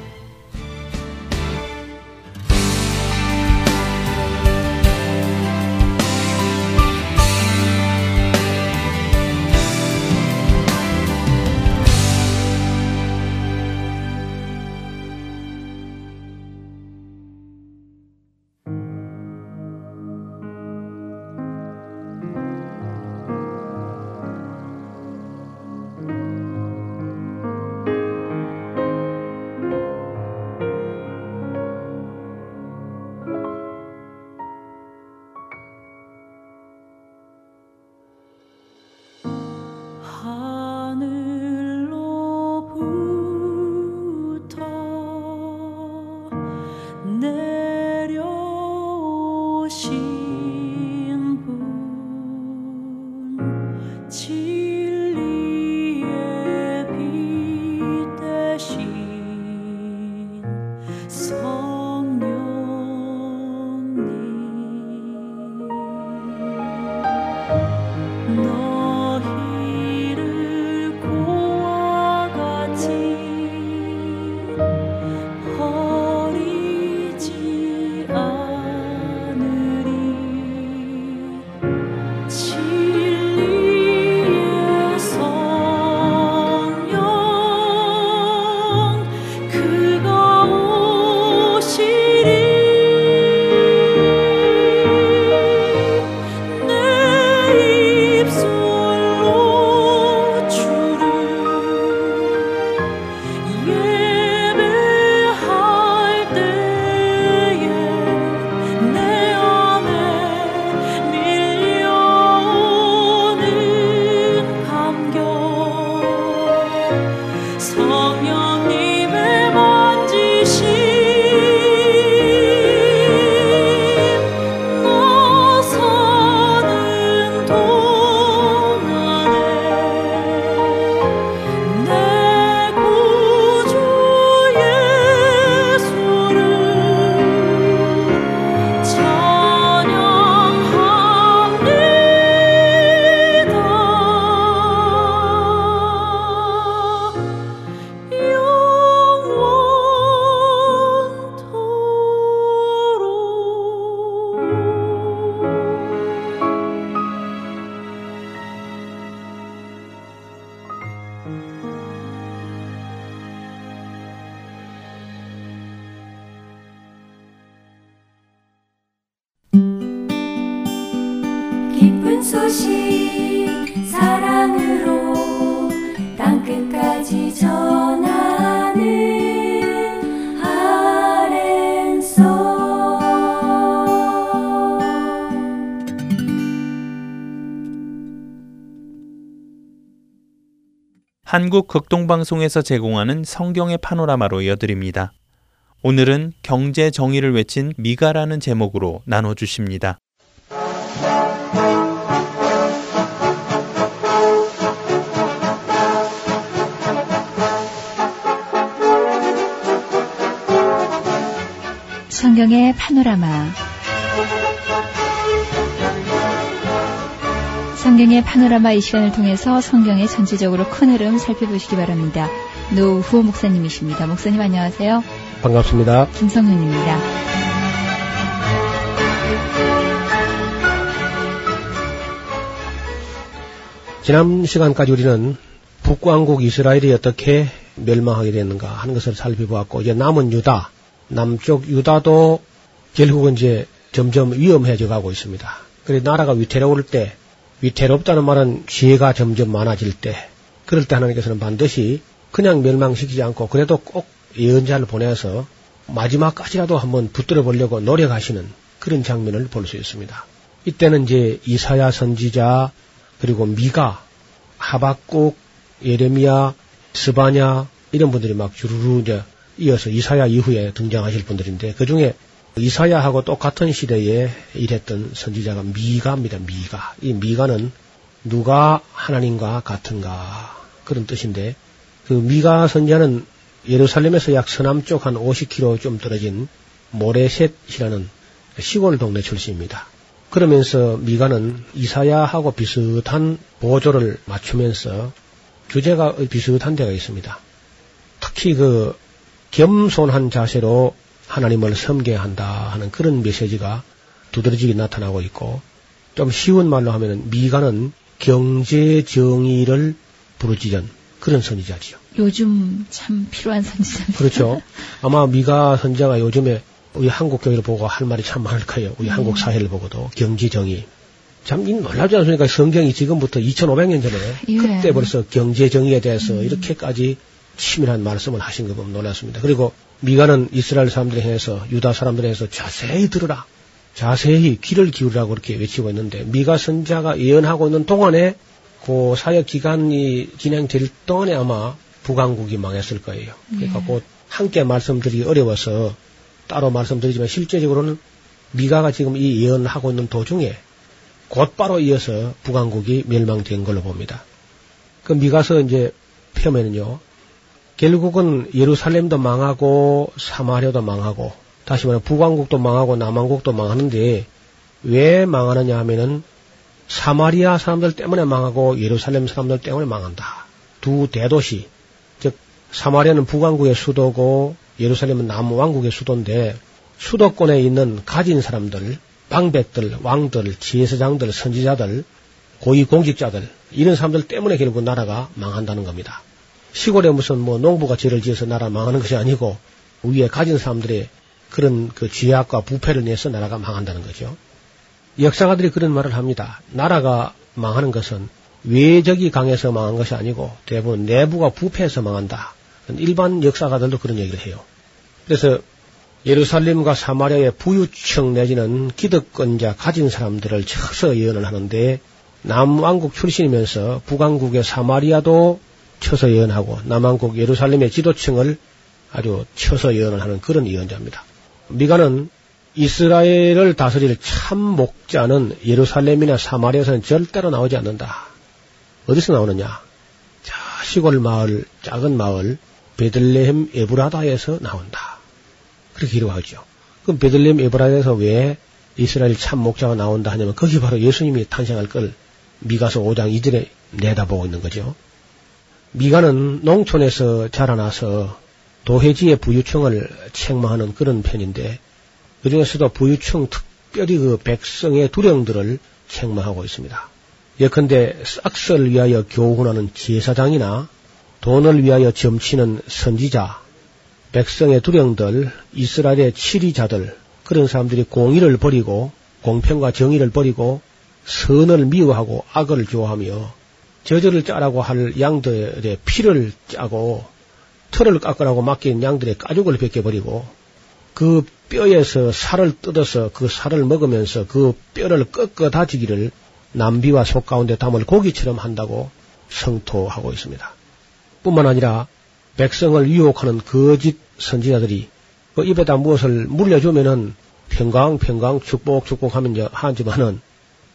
한국 극동방송에서 제공하는 성경의 파노라마로 이어드립니다. 오늘은 경제 정의를 외친 미가라는 제목으로 나눠주십니다. 성경의 파노라마 성경의 파노라마 이 시간을 통해서 성경의 전체적으로 큰 흐름 살펴보시기 바랍니다. 노후호 목사님이십니다. 목사님 안녕하세요. 반갑습니다. 김성윤입니다. 지난 시간까지 우리는 북왕국 이스라엘이 어떻게 멸망하게 됐는가 하는 것을 살펴보았고 이제 남은 유다, 남쪽 유다도 결국은 이제 점점 위험해져 가고 있습니다. 그래 나라가 위태로울 때, 위태롭다는 말은 지혜가 점점 많아질 때, 그럴 때 하나님께서는 반드시 그냥 멸망시키지 않고 그래도 꼭 예언자를 보내서 마지막까지라도 한번 붙들어 보려고 노력하시는 그런 장면을 볼 수 있습니다. 이때는 이제 이사야 선지자 그리고 미가 하박국 예레미야 스바냐 이런 분들이 막 주르르 이제 이어서 이사야 이후에 등장하실 분들인데 그 중에 이사야하고 똑같은 시대에 일했던 선지자가 미가입니다. 미가 이 미가는 누가 하나님과 같은가 그런 뜻인데 그 미가 선지자는 예루살렘에서 약 서남쪽 한 50km 좀 떨어진 모레셋이라는 시골 동네 출신입니다. 그러면서 미가는 이사야하고 비슷한 보조를 맞추면서 주제가 비슷한 데가 있습니다. 특히 그 겸손한 자세로 하나님을 섬겨야 한다 하는 그런 메시지가 두드러지게 나타나고 있고 좀 쉬운 말로 하면 미가는 경제 정의를 부르짖은 그런 선지자지요. 요즘 참 필요한 선지자입니다. 그렇죠. 아마 미가 선자가 요즘에 우리 한국 교회를 보고 할 말이 참 많을 거예요. 우리 음. 한국 사회를 보고도 경제 정의. 참이 놀랍지 않습니까? 성경이 지금부터 2,500년 전에 예. 그때 벌써 경제 정의에 대해서 음. 이렇게까지 치밀한 말씀을 하신 거 보면 놀랐습니다. 그리고 미가는 이스라엘 사람들에 해서 유다 사람들에 해서 자세히 들으라. 자세히 귀를 기울이라고 그렇게 외치고 있는데 미가 선자가 예언하고 있는 동안에 그 사역 기간이 진행될 동안에 아마 북왕국이 망했을 거예요. 그러니까 예. 곧 함께 말씀드리기 어려워서 따로 말씀드리지만 실제적으로는 미가가 지금 이 예언하고 있는 도중에 곧바로 이어서 북왕국이 멸망된 걸로 봅니다. 그 미가서 이제 펴면은요, 결국은 예루살렘도 망하고 사마리아도 망하고 다시 말해 북왕국도 망하고 남왕국도 망하는데 왜 망하느냐 하면은 사마리아 사람들 때문에 망하고 예루살렘 사람들 때문에 망한다. 두 대도시, 즉 사마리아는 북왕국의 수도고 예루살렘은 남왕국의 수도인데 수도권에 있는 가진 사람들, 방백들, 왕들, 지혜서장들, 선지자들, 고위 공직자들 이런 사람들 때문에 결국 나라가 망한다는 겁니다. 시골에 무슨 뭐 농부가 죄를 지어서 나라 망하는 것이 아니고 위에 가진 사람들의 그런 그 죄악과 부패를 내서 나라가 망한다는 거죠. 역사가들이 그런 말을 합니다. 나라가 망하는 것은 외적이 강해서 망한 것이 아니고 대부분 내부가 부패해서 망한다. 일반 역사가들도 그런 얘기를 해요. 그래서 예루살렘과 사마리아의 부유층 내지는 기득권자 가진 사람들을 쳐서 예언을 하는데 남왕국 출신이면서 북왕국의 사마리아도 쳐서 예언하고 남왕국 예루살렘의 지도층을 아주 쳐서 예언을 하는 그런 예언자입니다. 미가는 이스라엘을 다스릴 참 목자는 예루살렘이나 사마리아에서는 절대로 나오지 않는다. 어디서 나오느냐? 자, 시골 마을, 작은 마을, 베들레헴 에브라다에서 나온다. 그렇게 기록하죠. 그럼 베들레헴 에브라다에서 왜 이스라엘 참 목자가 나온다 하냐면 거기 바로 예수님이 탄생할 걸 미가서 5장 2절에 내다보고 있는 거죠. 미가는 농촌에서 자라나서 도해지의 부유층을 책망하는 그런 편인데 그 중에서도 부유층 특별히 그 백성의 두령들을 책망하고 있습니다. 예컨대 싹스를 위하여 교훈하는 제사장이나 돈을 위하여 점치는 선지자, 백성의 두령들, 이스라엘의 치리자들, 그런 사람들이 공의를 버리고 공평과 정의를 버리고 선을 미워하고 악을 좋아하며 저절을 짜라고 할 양들의 피를 짜고 털을 깎으라고 맡긴 양들의 가죽을 벗겨버리고 그 뼈에서 살을 뜯어서 그 살을 먹으면서 그 뼈를 꺾어 다지기를 남비와 속 가운데 담을 고기처럼 한다고 성토하고 있습니다. 뿐만 아니라 백성을 유혹하는 거짓 선지자들이 그 입에다 무엇을 물려주면은 평강 평강 축복 축복하면 하지만은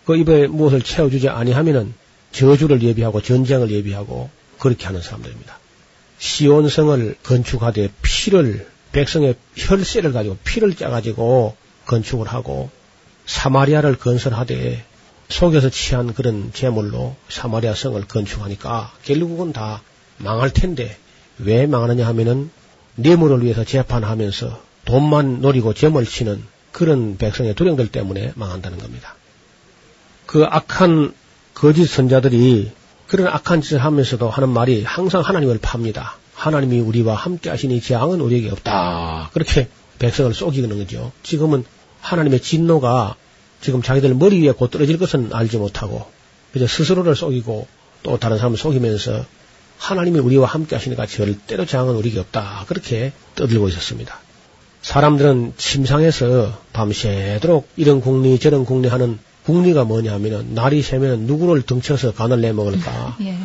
그 입에 무엇을 채워주지 아니하면은 저주를 예비하고 전쟁을 예비하고 그렇게 하는 사람들입니다. 시온성을 건축하되 피를 백성의 혈세를 가지고 피를 짜가지고 건축을 하고 사마리아를 건설하되 속에서 취한 그런 재물로 사마리아 성을 건축하니까 결국은 다 망할 텐데 왜 망하느냐 하면은 뇌물을 위해서 재판하면서 돈만 노리고 점을 치는 그런 백성의 두령들 때문에 망한다는 겁니다. 그 악한 거짓 선자들이 그런 악한 짓을 하면서도 하는 말이 항상 하나님을 팝니다. 하나님이 우리와 함께 하시니 재앙은 우리에게 없다. 그렇게 백성을 속이는 거죠. 지금은 하나님의 진노가 지금 자기들 머리 위에 곧 떨어질 것은 알지 못하고 그저 스스로를 속이고 또 다른 사람을 속이면서 하나님이 우리와 함께 하시니까 절대로 재앙은 우리에게 없다. 그렇게 떠들고 있었습니다. 사람들은 침상에서 밤새도록 이런 궁리 저런 궁리 하는 궁리가 뭐냐 하면은 날이 새면은 누구를 등쳐서 간을 내먹을까 예.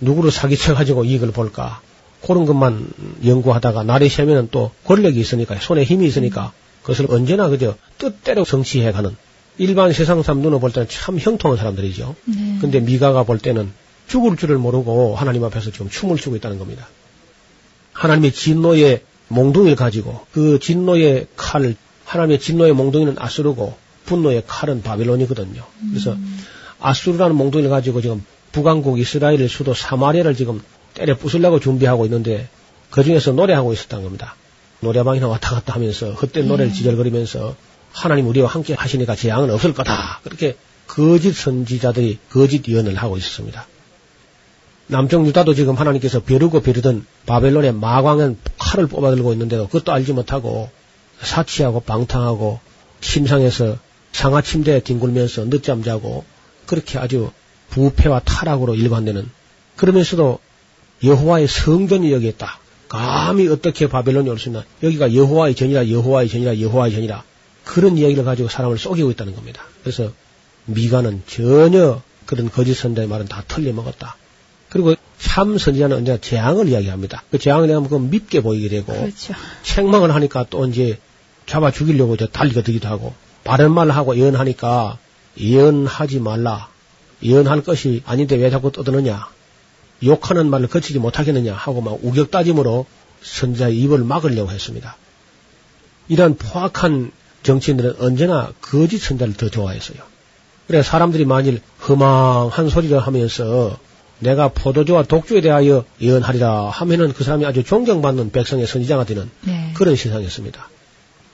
누구를 사기쳐 가지고 이익을 볼까 그런 것만 연구하다가 날이 새면은 또 권력이 있으니까 손에 힘이 있으니까 그것을 언제나 그저 뜻대로 성취해가는 일반 세상 사람 눈으로 볼 때는 참 형통한 사람들이죠. 네. 근데 미가가 볼 때는 죽을 줄을 모르고 하나님 앞에서 지금 춤을 추고 있다는 겁니다. 하나님의 진노의 몽둥이를 가지고 그 진노의 칼을 하나님의 진노의 몽둥이는 아수르고 분노의 칼은 바빌론이거든요. 그래서 아수르라는 몽둥이를 가지고 지금 북왕국 이스라엘의 수도 사마리아를 지금 때려 부수려고 준비하고 있는데 그 중에서 노래하고 있었다는 겁니다. 노래방이나 왔다 갔다 하면서 헛된 노래를 지절거리면서 하나님 우리와 함께 하시니까 재앙은 없을 거다. 그렇게 거짓 선지자들이 거짓 예언을 하고 있었습니다. 남쪽 유다도 지금 하나님께서 벼르고 벼르던 바벨론의 마광은 칼을 뽑아들고 있는데도 그것도 알지 못하고 사치하고 방탕하고 침상에서 상하 침대에 뒹굴면서 늦잠 자고 그렇게 아주 부패와 타락으로 일관되는 그러면서도 여호와의 성전이 여기 있다. 감히 어떻게 바벨론이 올 수 있나? 여기가 여호와의 전이라 여호와의 전이라 여호와의 전이라 그런 이야기를 가지고 사람을 속이고 있다는 겁니다. 그래서 미가는 전혀 그런 거짓 선자의 말은 다 틀려먹었다. 그리고 참 선지자는 언제나 재앙을 이야기합니다. 그 재앙을 내가 그 밉게 보이게 되고 그렇죠. 책망을 하니까 또 이제 잡아 죽이려고 저 달리가 되기도 하고 바른 말을 하고 예언하니까 예언하지 말라. 예언할 것이 아닌데 왜 자꾸 떠드느냐. 욕하는 말을 거치지 못하겠느냐 하고 막 우격다짐으로 선자의 입을 막으려고 했습니다. 이러한 포악한 정치인들은 언제나 거짓 선자를 더 좋아했어요. 그래 사람들이 만일 허망한 소리를 하면서 내가 포도주와 독주에 대하여 예언하리라 하면은 그 사람이 아주 존경받는 백성의 선지자가 되는 네. 그런 세상이었습니다.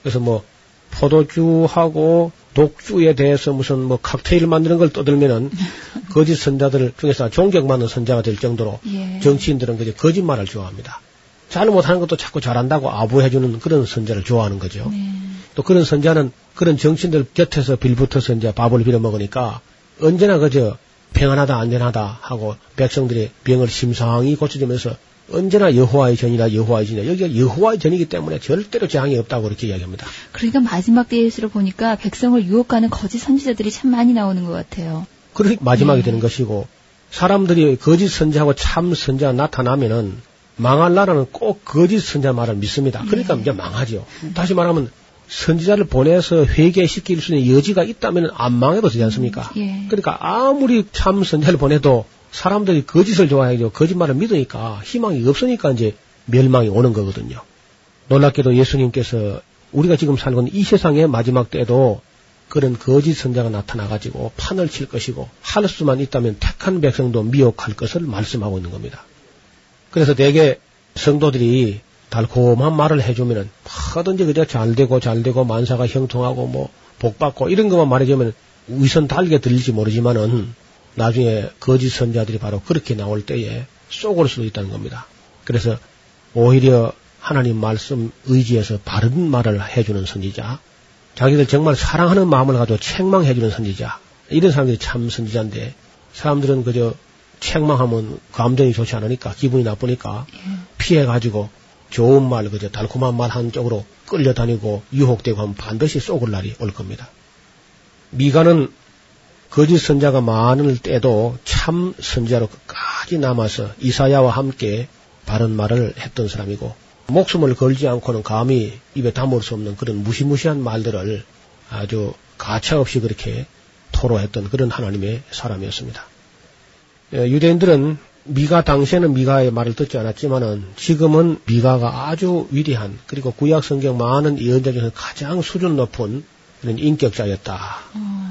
그래서 뭐 포도주하고 독주에 대해서 무슨 뭐 칵테일 만드는 걸 떠들면은 거짓 선자들 중에서 존경받는 선자가 될 정도로 예. 정치인들은 그저 거짓말을 좋아합니다. 잘 못하는 것도 자꾸 잘한다고 아부해주는 그런 선자를 좋아하는 거죠. 네. 또 그런 선자는 그런 정치인들 곁에서 빌붙어서 이제 밥을 빌어 먹으니까 언제나 그저 평안하다 안전하다 하고 백성들의 병을 심상히 고쳐주면서 언제나 여호와의 전이라 여호와의 전이라 여기가 여호와의 전이기 때문에 절대로 재앙이 없다고 그렇게 이야기합니다. 그러니까 마지막 때일수록 보니까 백성을 유혹하는 거짓 선지자들이 참 많이 나오는 것 같아요. 그렇게 마지막이 네. 되는 것이고 사람들이 거짓 선자하고 참 선자가 나타나면은 망할 나라는 꼭 거짓 선자 말을 믿습니다. 그러니까 네. 이제 망하죠. 다시 말하면 선지자를 보내서 회개시킬 수 있는 여지가 있다면 안 망해도 되지 않습니까? 예. 그러니까 아무리 참 선자를 보내도 사람들이 거짓을 좋아해요. 거짓말을 믿으니까 희망이 없으니까 이제 멸망이 오는 거거든요. 놀랍게도 예수님께서 우리가 지금 있는 이 세상의 마지막 때도 그런 거짓 선자가 나타나가지고 판을 칠 것이고 할 수만 있다면 택한 백성도 미혹할 것을 말씀하고 있는 겁니다. 그래서 대개 성도들이 달콤한 말을 해주면은 뭐든지 그저 잘 되고 잘 되고 만사가 형통하고 뭐 복 받고 이런 것만 말해주면 위선 달게 들릴지 모르지만은 나중에 거짓 선자들이 바로 그렇게 나올 때에 쏘을 수도 있다는 겁니다. 그래서 오히려 하나님 말씀 의지해서 바른 말을 해주는 선지자, 자기들 정말 사랑하는 마음을 가지고 책망해주는 선지자, 이런 사람들이 참 선지자인데 사람들은 그저 책망하면 감정이 좋지 않으니까 기분이 나쁘니까 피해가지고 좋은 말, 그저 달콤한 말 한쪽으로 끌려다니고 유혹되고 하면 반드시 쏘을 날이 올 겁니다. 미가는 거짓 선자가 많을 때도 참 선자로 끝까지 남아서 이사야와 함께 바른 말을 했던 사람이고 목숨을 걸지 않고는 감히 입에 담을 수 없는 그런 무시무시한 말들을 아주 가차없이 그렇게 토로했던 그런 하나님의 사람이었습니다. 예, 유대인들은 미가 당시에는 미가의 말을 듣지 않았지만은 지금은 미가가 아주 위대한 그리고 구약 성경 많은 예언자 중에서 가장 수준 높은 그런 인격자였다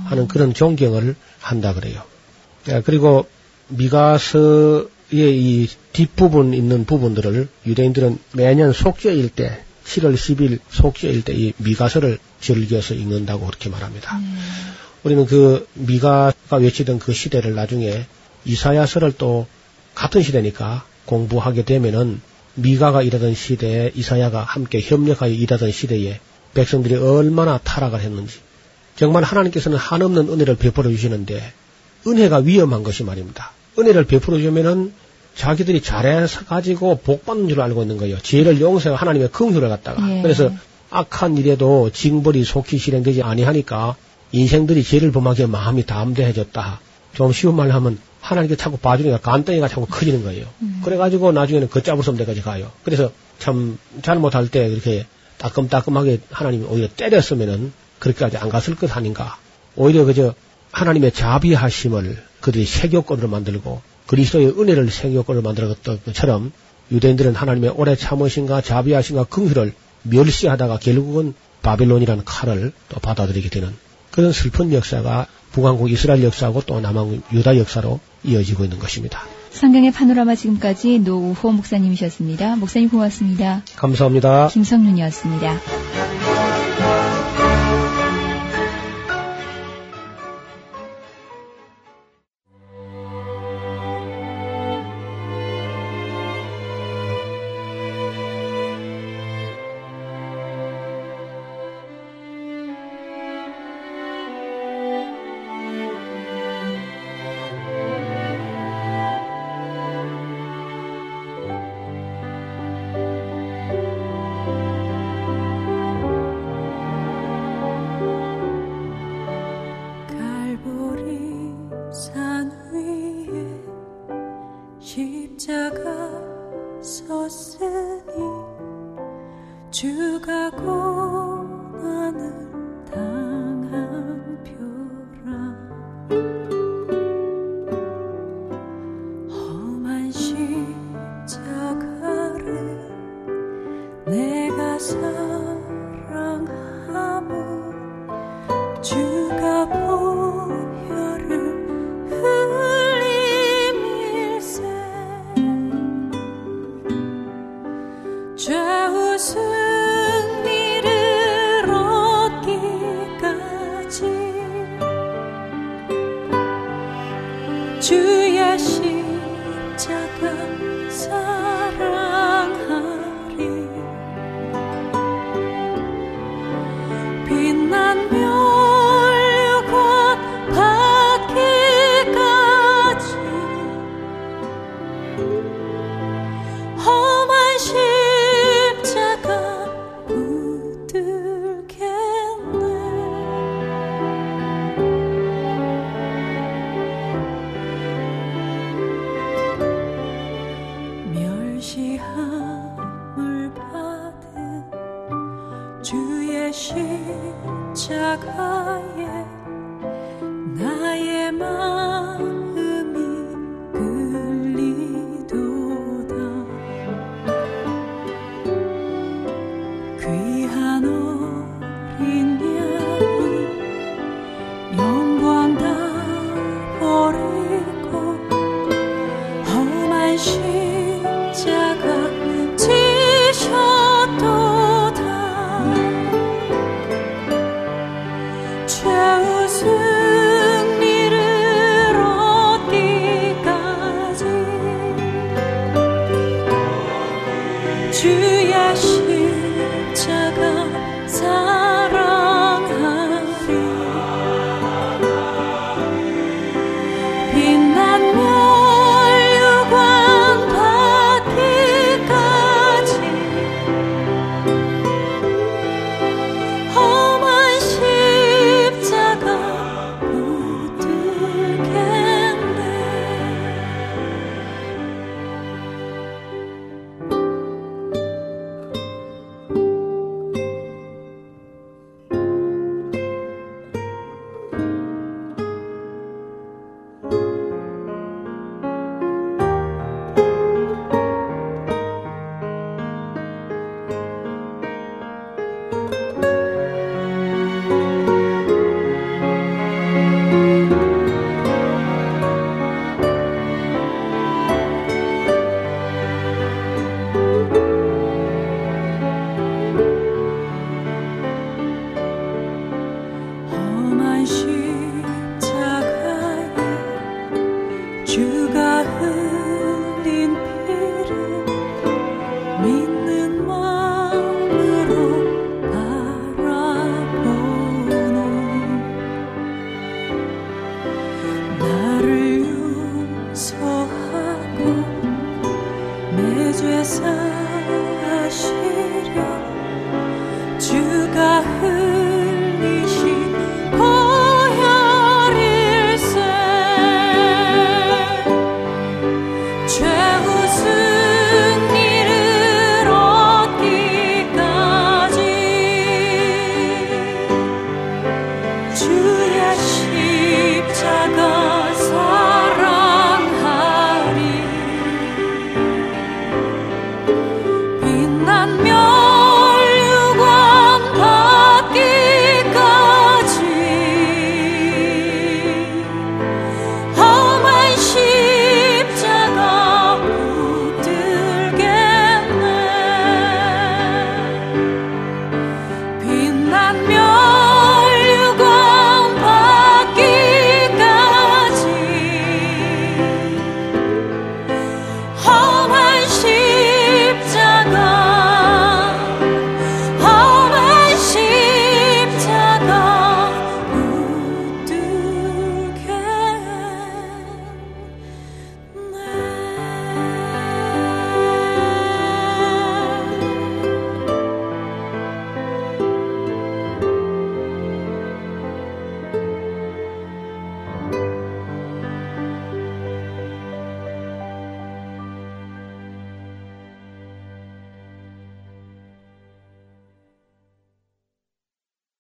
하는 그런 존경을 한다 그래요. 예, 그리고 미가서의 이 뒷부분 있는 부분들을 유대인들은 매년 속죄일 때 7월 10일 속죄일 때 이 미가서를 즐겨서 읽는다고 그렇게 말합니다. 우리는 그 미가가 외치던 그 시대를 나중에 이사야서를 또 같은 시대니까 공부하게 되면은 미가가 일하던 시대에 이사야가 함께 협력하여 일하던 시대에 백성들이 얼마나 타락을 했는지 정말 하나님께서는 한없는 은혜를 베풀어 주시는데 은혜가 위험한 것이 말입니다. 은혜를 베풀어 주면은 자기들이 잘해서 가지고 복 받는 줄 알고 있는 거예요. 죄를 용서해 하나님의 긍휼을 갖다가. 예. 그래서 악한 일에도 징벌이 속히 실행되지 아니하니까 인생들이 죄를 범하기에 마음이 담대해졌다. 좀 쉬운 말로 하면 하나님께 자꾸 봐주니까 간덩이가 자꾸 커지는 거예요. 그래가지고 나중에는 걷잡을 수 없는 데까지 가요. 그래서 참 잘못할 때 이렇게 따끔따끔하게 하나님이 오히려 때렸으면은 그렇게까지 안 갔을 것 아닌가. 오히려 그저 하나님의 자비하심을 그들이 세교권으로 만들고 그리스도의 은혜를 세교권으로 만들었던 것처럼 유대인들은 하나님의 오래 참으신가 자비하신가 긍휼을 멸시하다가 결국은 바벨론이라는 칼을 또 받아들이게 되는 그런 슬픈 역사가 북왕국 이스라엘 역사하고 또 남왕국 유다 역사로 이어지고 있는 것입니다. 성경의 파노라마 지금까지 노우호 목사님이셨습니다. 목사님 고맙습니다. 감사합니다. 김성윤이었습니다.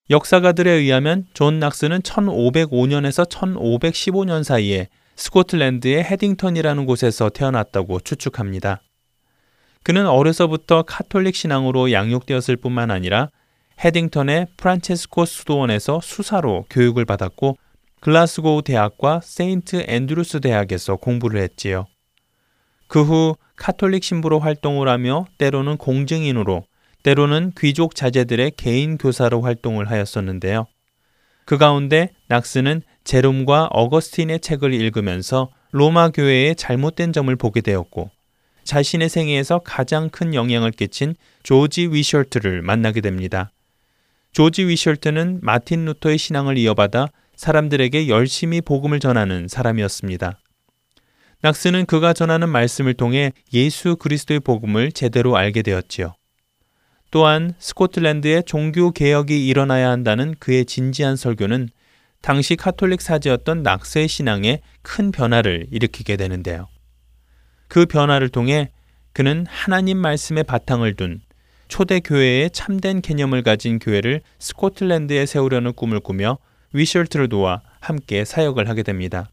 역사가들에 의하면 존 낙스는 1505년에서 1515년 사이에 스코틀랜드의 헤딩턴이라는 곳에서 태어났다고 추측합니다. 그는 어려서부터 카톨릭 신앙으로 양육되었을 뿐만 아니라 헤딩턴의 프란체스코 수도원에서 수사로 교육을 받았고 글라스고우 대학과 세인트 앤드루스 대학에서 공부를 했지요. 그 후 카톨릭 신부로 활동을 하며 때로는 공증인으로 때로는 귀족 자제들의 개인 교사로 활동을 하였었는데요. 그 가운데 낙스는 제롬과 어거스틴의 책을 읽으면서 로마 교회의 잘못된 점을 보게 되었고 자신의 생애에서 가장 큰 영향을 끼친 조지 위셜트를 만나게 됩니다. 조지 위셜트는 마틴 루터의 신앙을 이어받아 사람들에게 열심히 복음을 전하는 사람이었습니다. 낙스는 그가 전하는 말씀을 통해 예수 그리스도의 복음을 제대로 알게 되었지요. 또한 스코틀랜드에 종교 개혁이 일어나야 한다는 그의 진지한 설교는 당시 카톨릭 사제였던 낙스의 신앙에 큰 변화를 일으키게 되는데요. 그 변화를 통해 그는 하나님 말씀의 바탕을 둔 초대 교회의 참된 개념을 가진 교회를 스코틀랜드에 세우려는 꿈을 꾸며 위셜트를 도와 함께 사역을 하게 됩니다.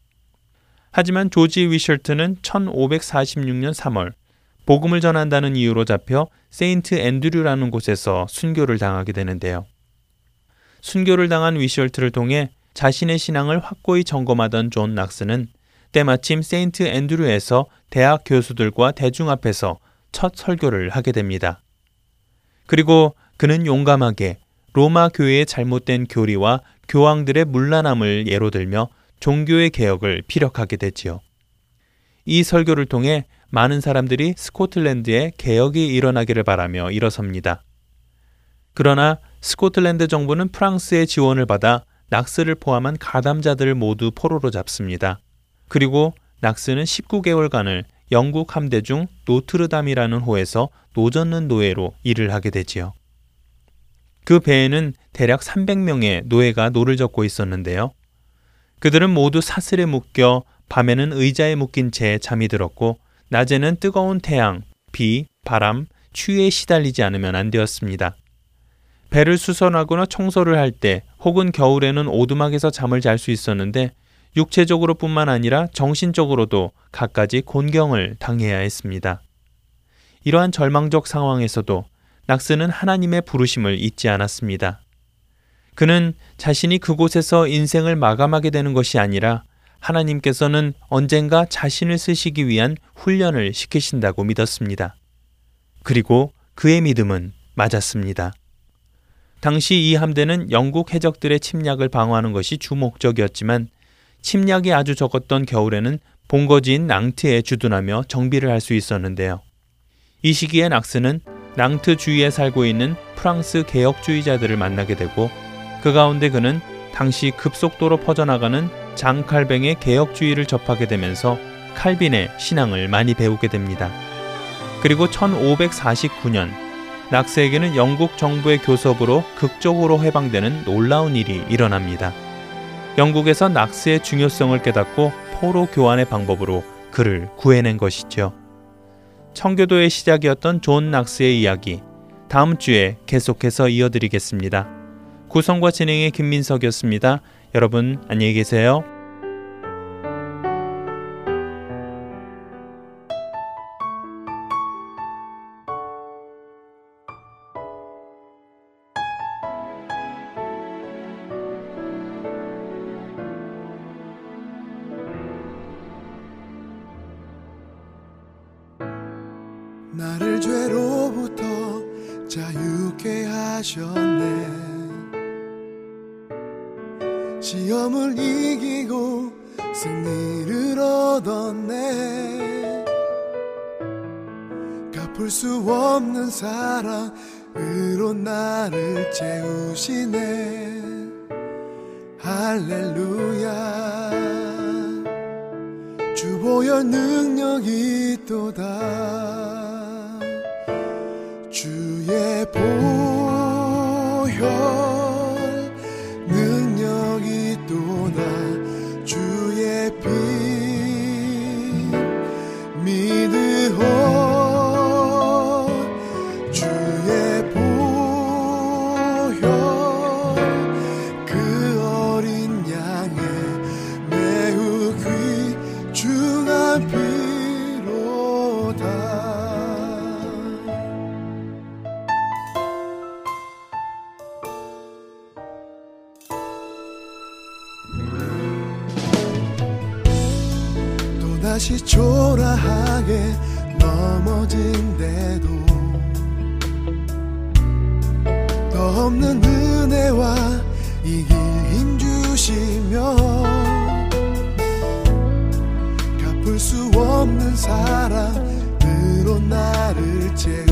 하지만 조지 위셜트는 1546년 3월 복음을 전한다는 이유로 잡혀 세인트 앤드류라는 곳에서 순교를 당하게 되는데요. 순교를 당한 위샤트를 통해 자신의 신앙을 확고히 점검하던 존 낙스는 때마침 세인트 앤드류에서 대학 교수들과 대중 앞에서 첫 설교를 하게 됩니다. 그리고 그는 용감하게 로마 교회의 잘못된 교리와 교황들의 문란함을 예로 들며 종교의 개혁을 피력하게 되지요. 이 설교를 통해 많은 사람들이 스코틀랜드에 개혁이 일어나기를 바라며 일어섭니다. 그러나 스코틀랜드 정부는 프랑스의 지원을 받아 낙스를 포함한 가담자들을 모두 포로로 잡습니다. 그리고 낙스는 19개월간을 영국 함대 중 노트르담이라는 호에서 노젓는 노예로 일을 하게 되지요. 그 배에는 대략 300명의 노예가 노를 젓고 있었는데요. 그들은 모두 사슬에 묶여 밤에는 의자에 묶인 채 잠이 들었고 낮에는 뜨거운 태양, 비, 바람, 추위에 시달리지 않으면 안 되었습니다. 배를 수선하거나 청소를 할 때 혹은 겨울에는 오두막에서 잠을 잘 수 있었는데 육체적으로 뿐만 아니라 정신적으로도 갖가지 곤경을 당해야 했습니다. 이러한 절망적 상황에서도 낙스는 하나님의 부르심을 잊지 않았습니다. 그는 자신이 그곳에서 인생을 마감하게 되는 것이 아니라 하나님께서는 언젠가 자신을 쓰시기 위한 훈련을 시키신다고 믿었습니다. 그리고 그의 믿음은 맞았습니다. 당시 이 함대는 영국 해적들의 침략을 방어하는 것이 주 목적이었지만 침략이 아주 적었던 겨울에는 본거지인 낭트에 주둔하며 정비를 할 수 있었는데요. 이 시기에 낙스는 낭트 주위에 살고 있는 프랑스 개혁주의자들을 만나게 되고 그 가운데 그는 당시 급속도로 퍼져나가는 장칼뱅의 개혁주의를 접하게 되면서 칼빈의 신앙을 많이 배우게 됩니다. 그리고 1549년 낙스에게는 영국 정부의 교섭으로 극적으로 해방되는 놀라운 일이 일어납니다. 영국에서 낙스의 중요성을 깨닫고 포로 교환의 방법으로 그를 구해낸 것이죠. 청교도의 시작이었던 존 낙스의 이야기 다음 주에 계속해서 이어드리겠습니다. 구성과 진행에 김민석이었습니다. 여러분 안녕히 계세요. 나를 죄로부터 자유케 하셨네 시험을 이기고 승리를 얻었네. 갚을 수 없는 사랑으로 나를 채우시네. 할렐루야. 주보혈 능력이 또다. 주의 보 은혜와 이길 힘 주시며 갚을 수 없는 사랑으로 나를 채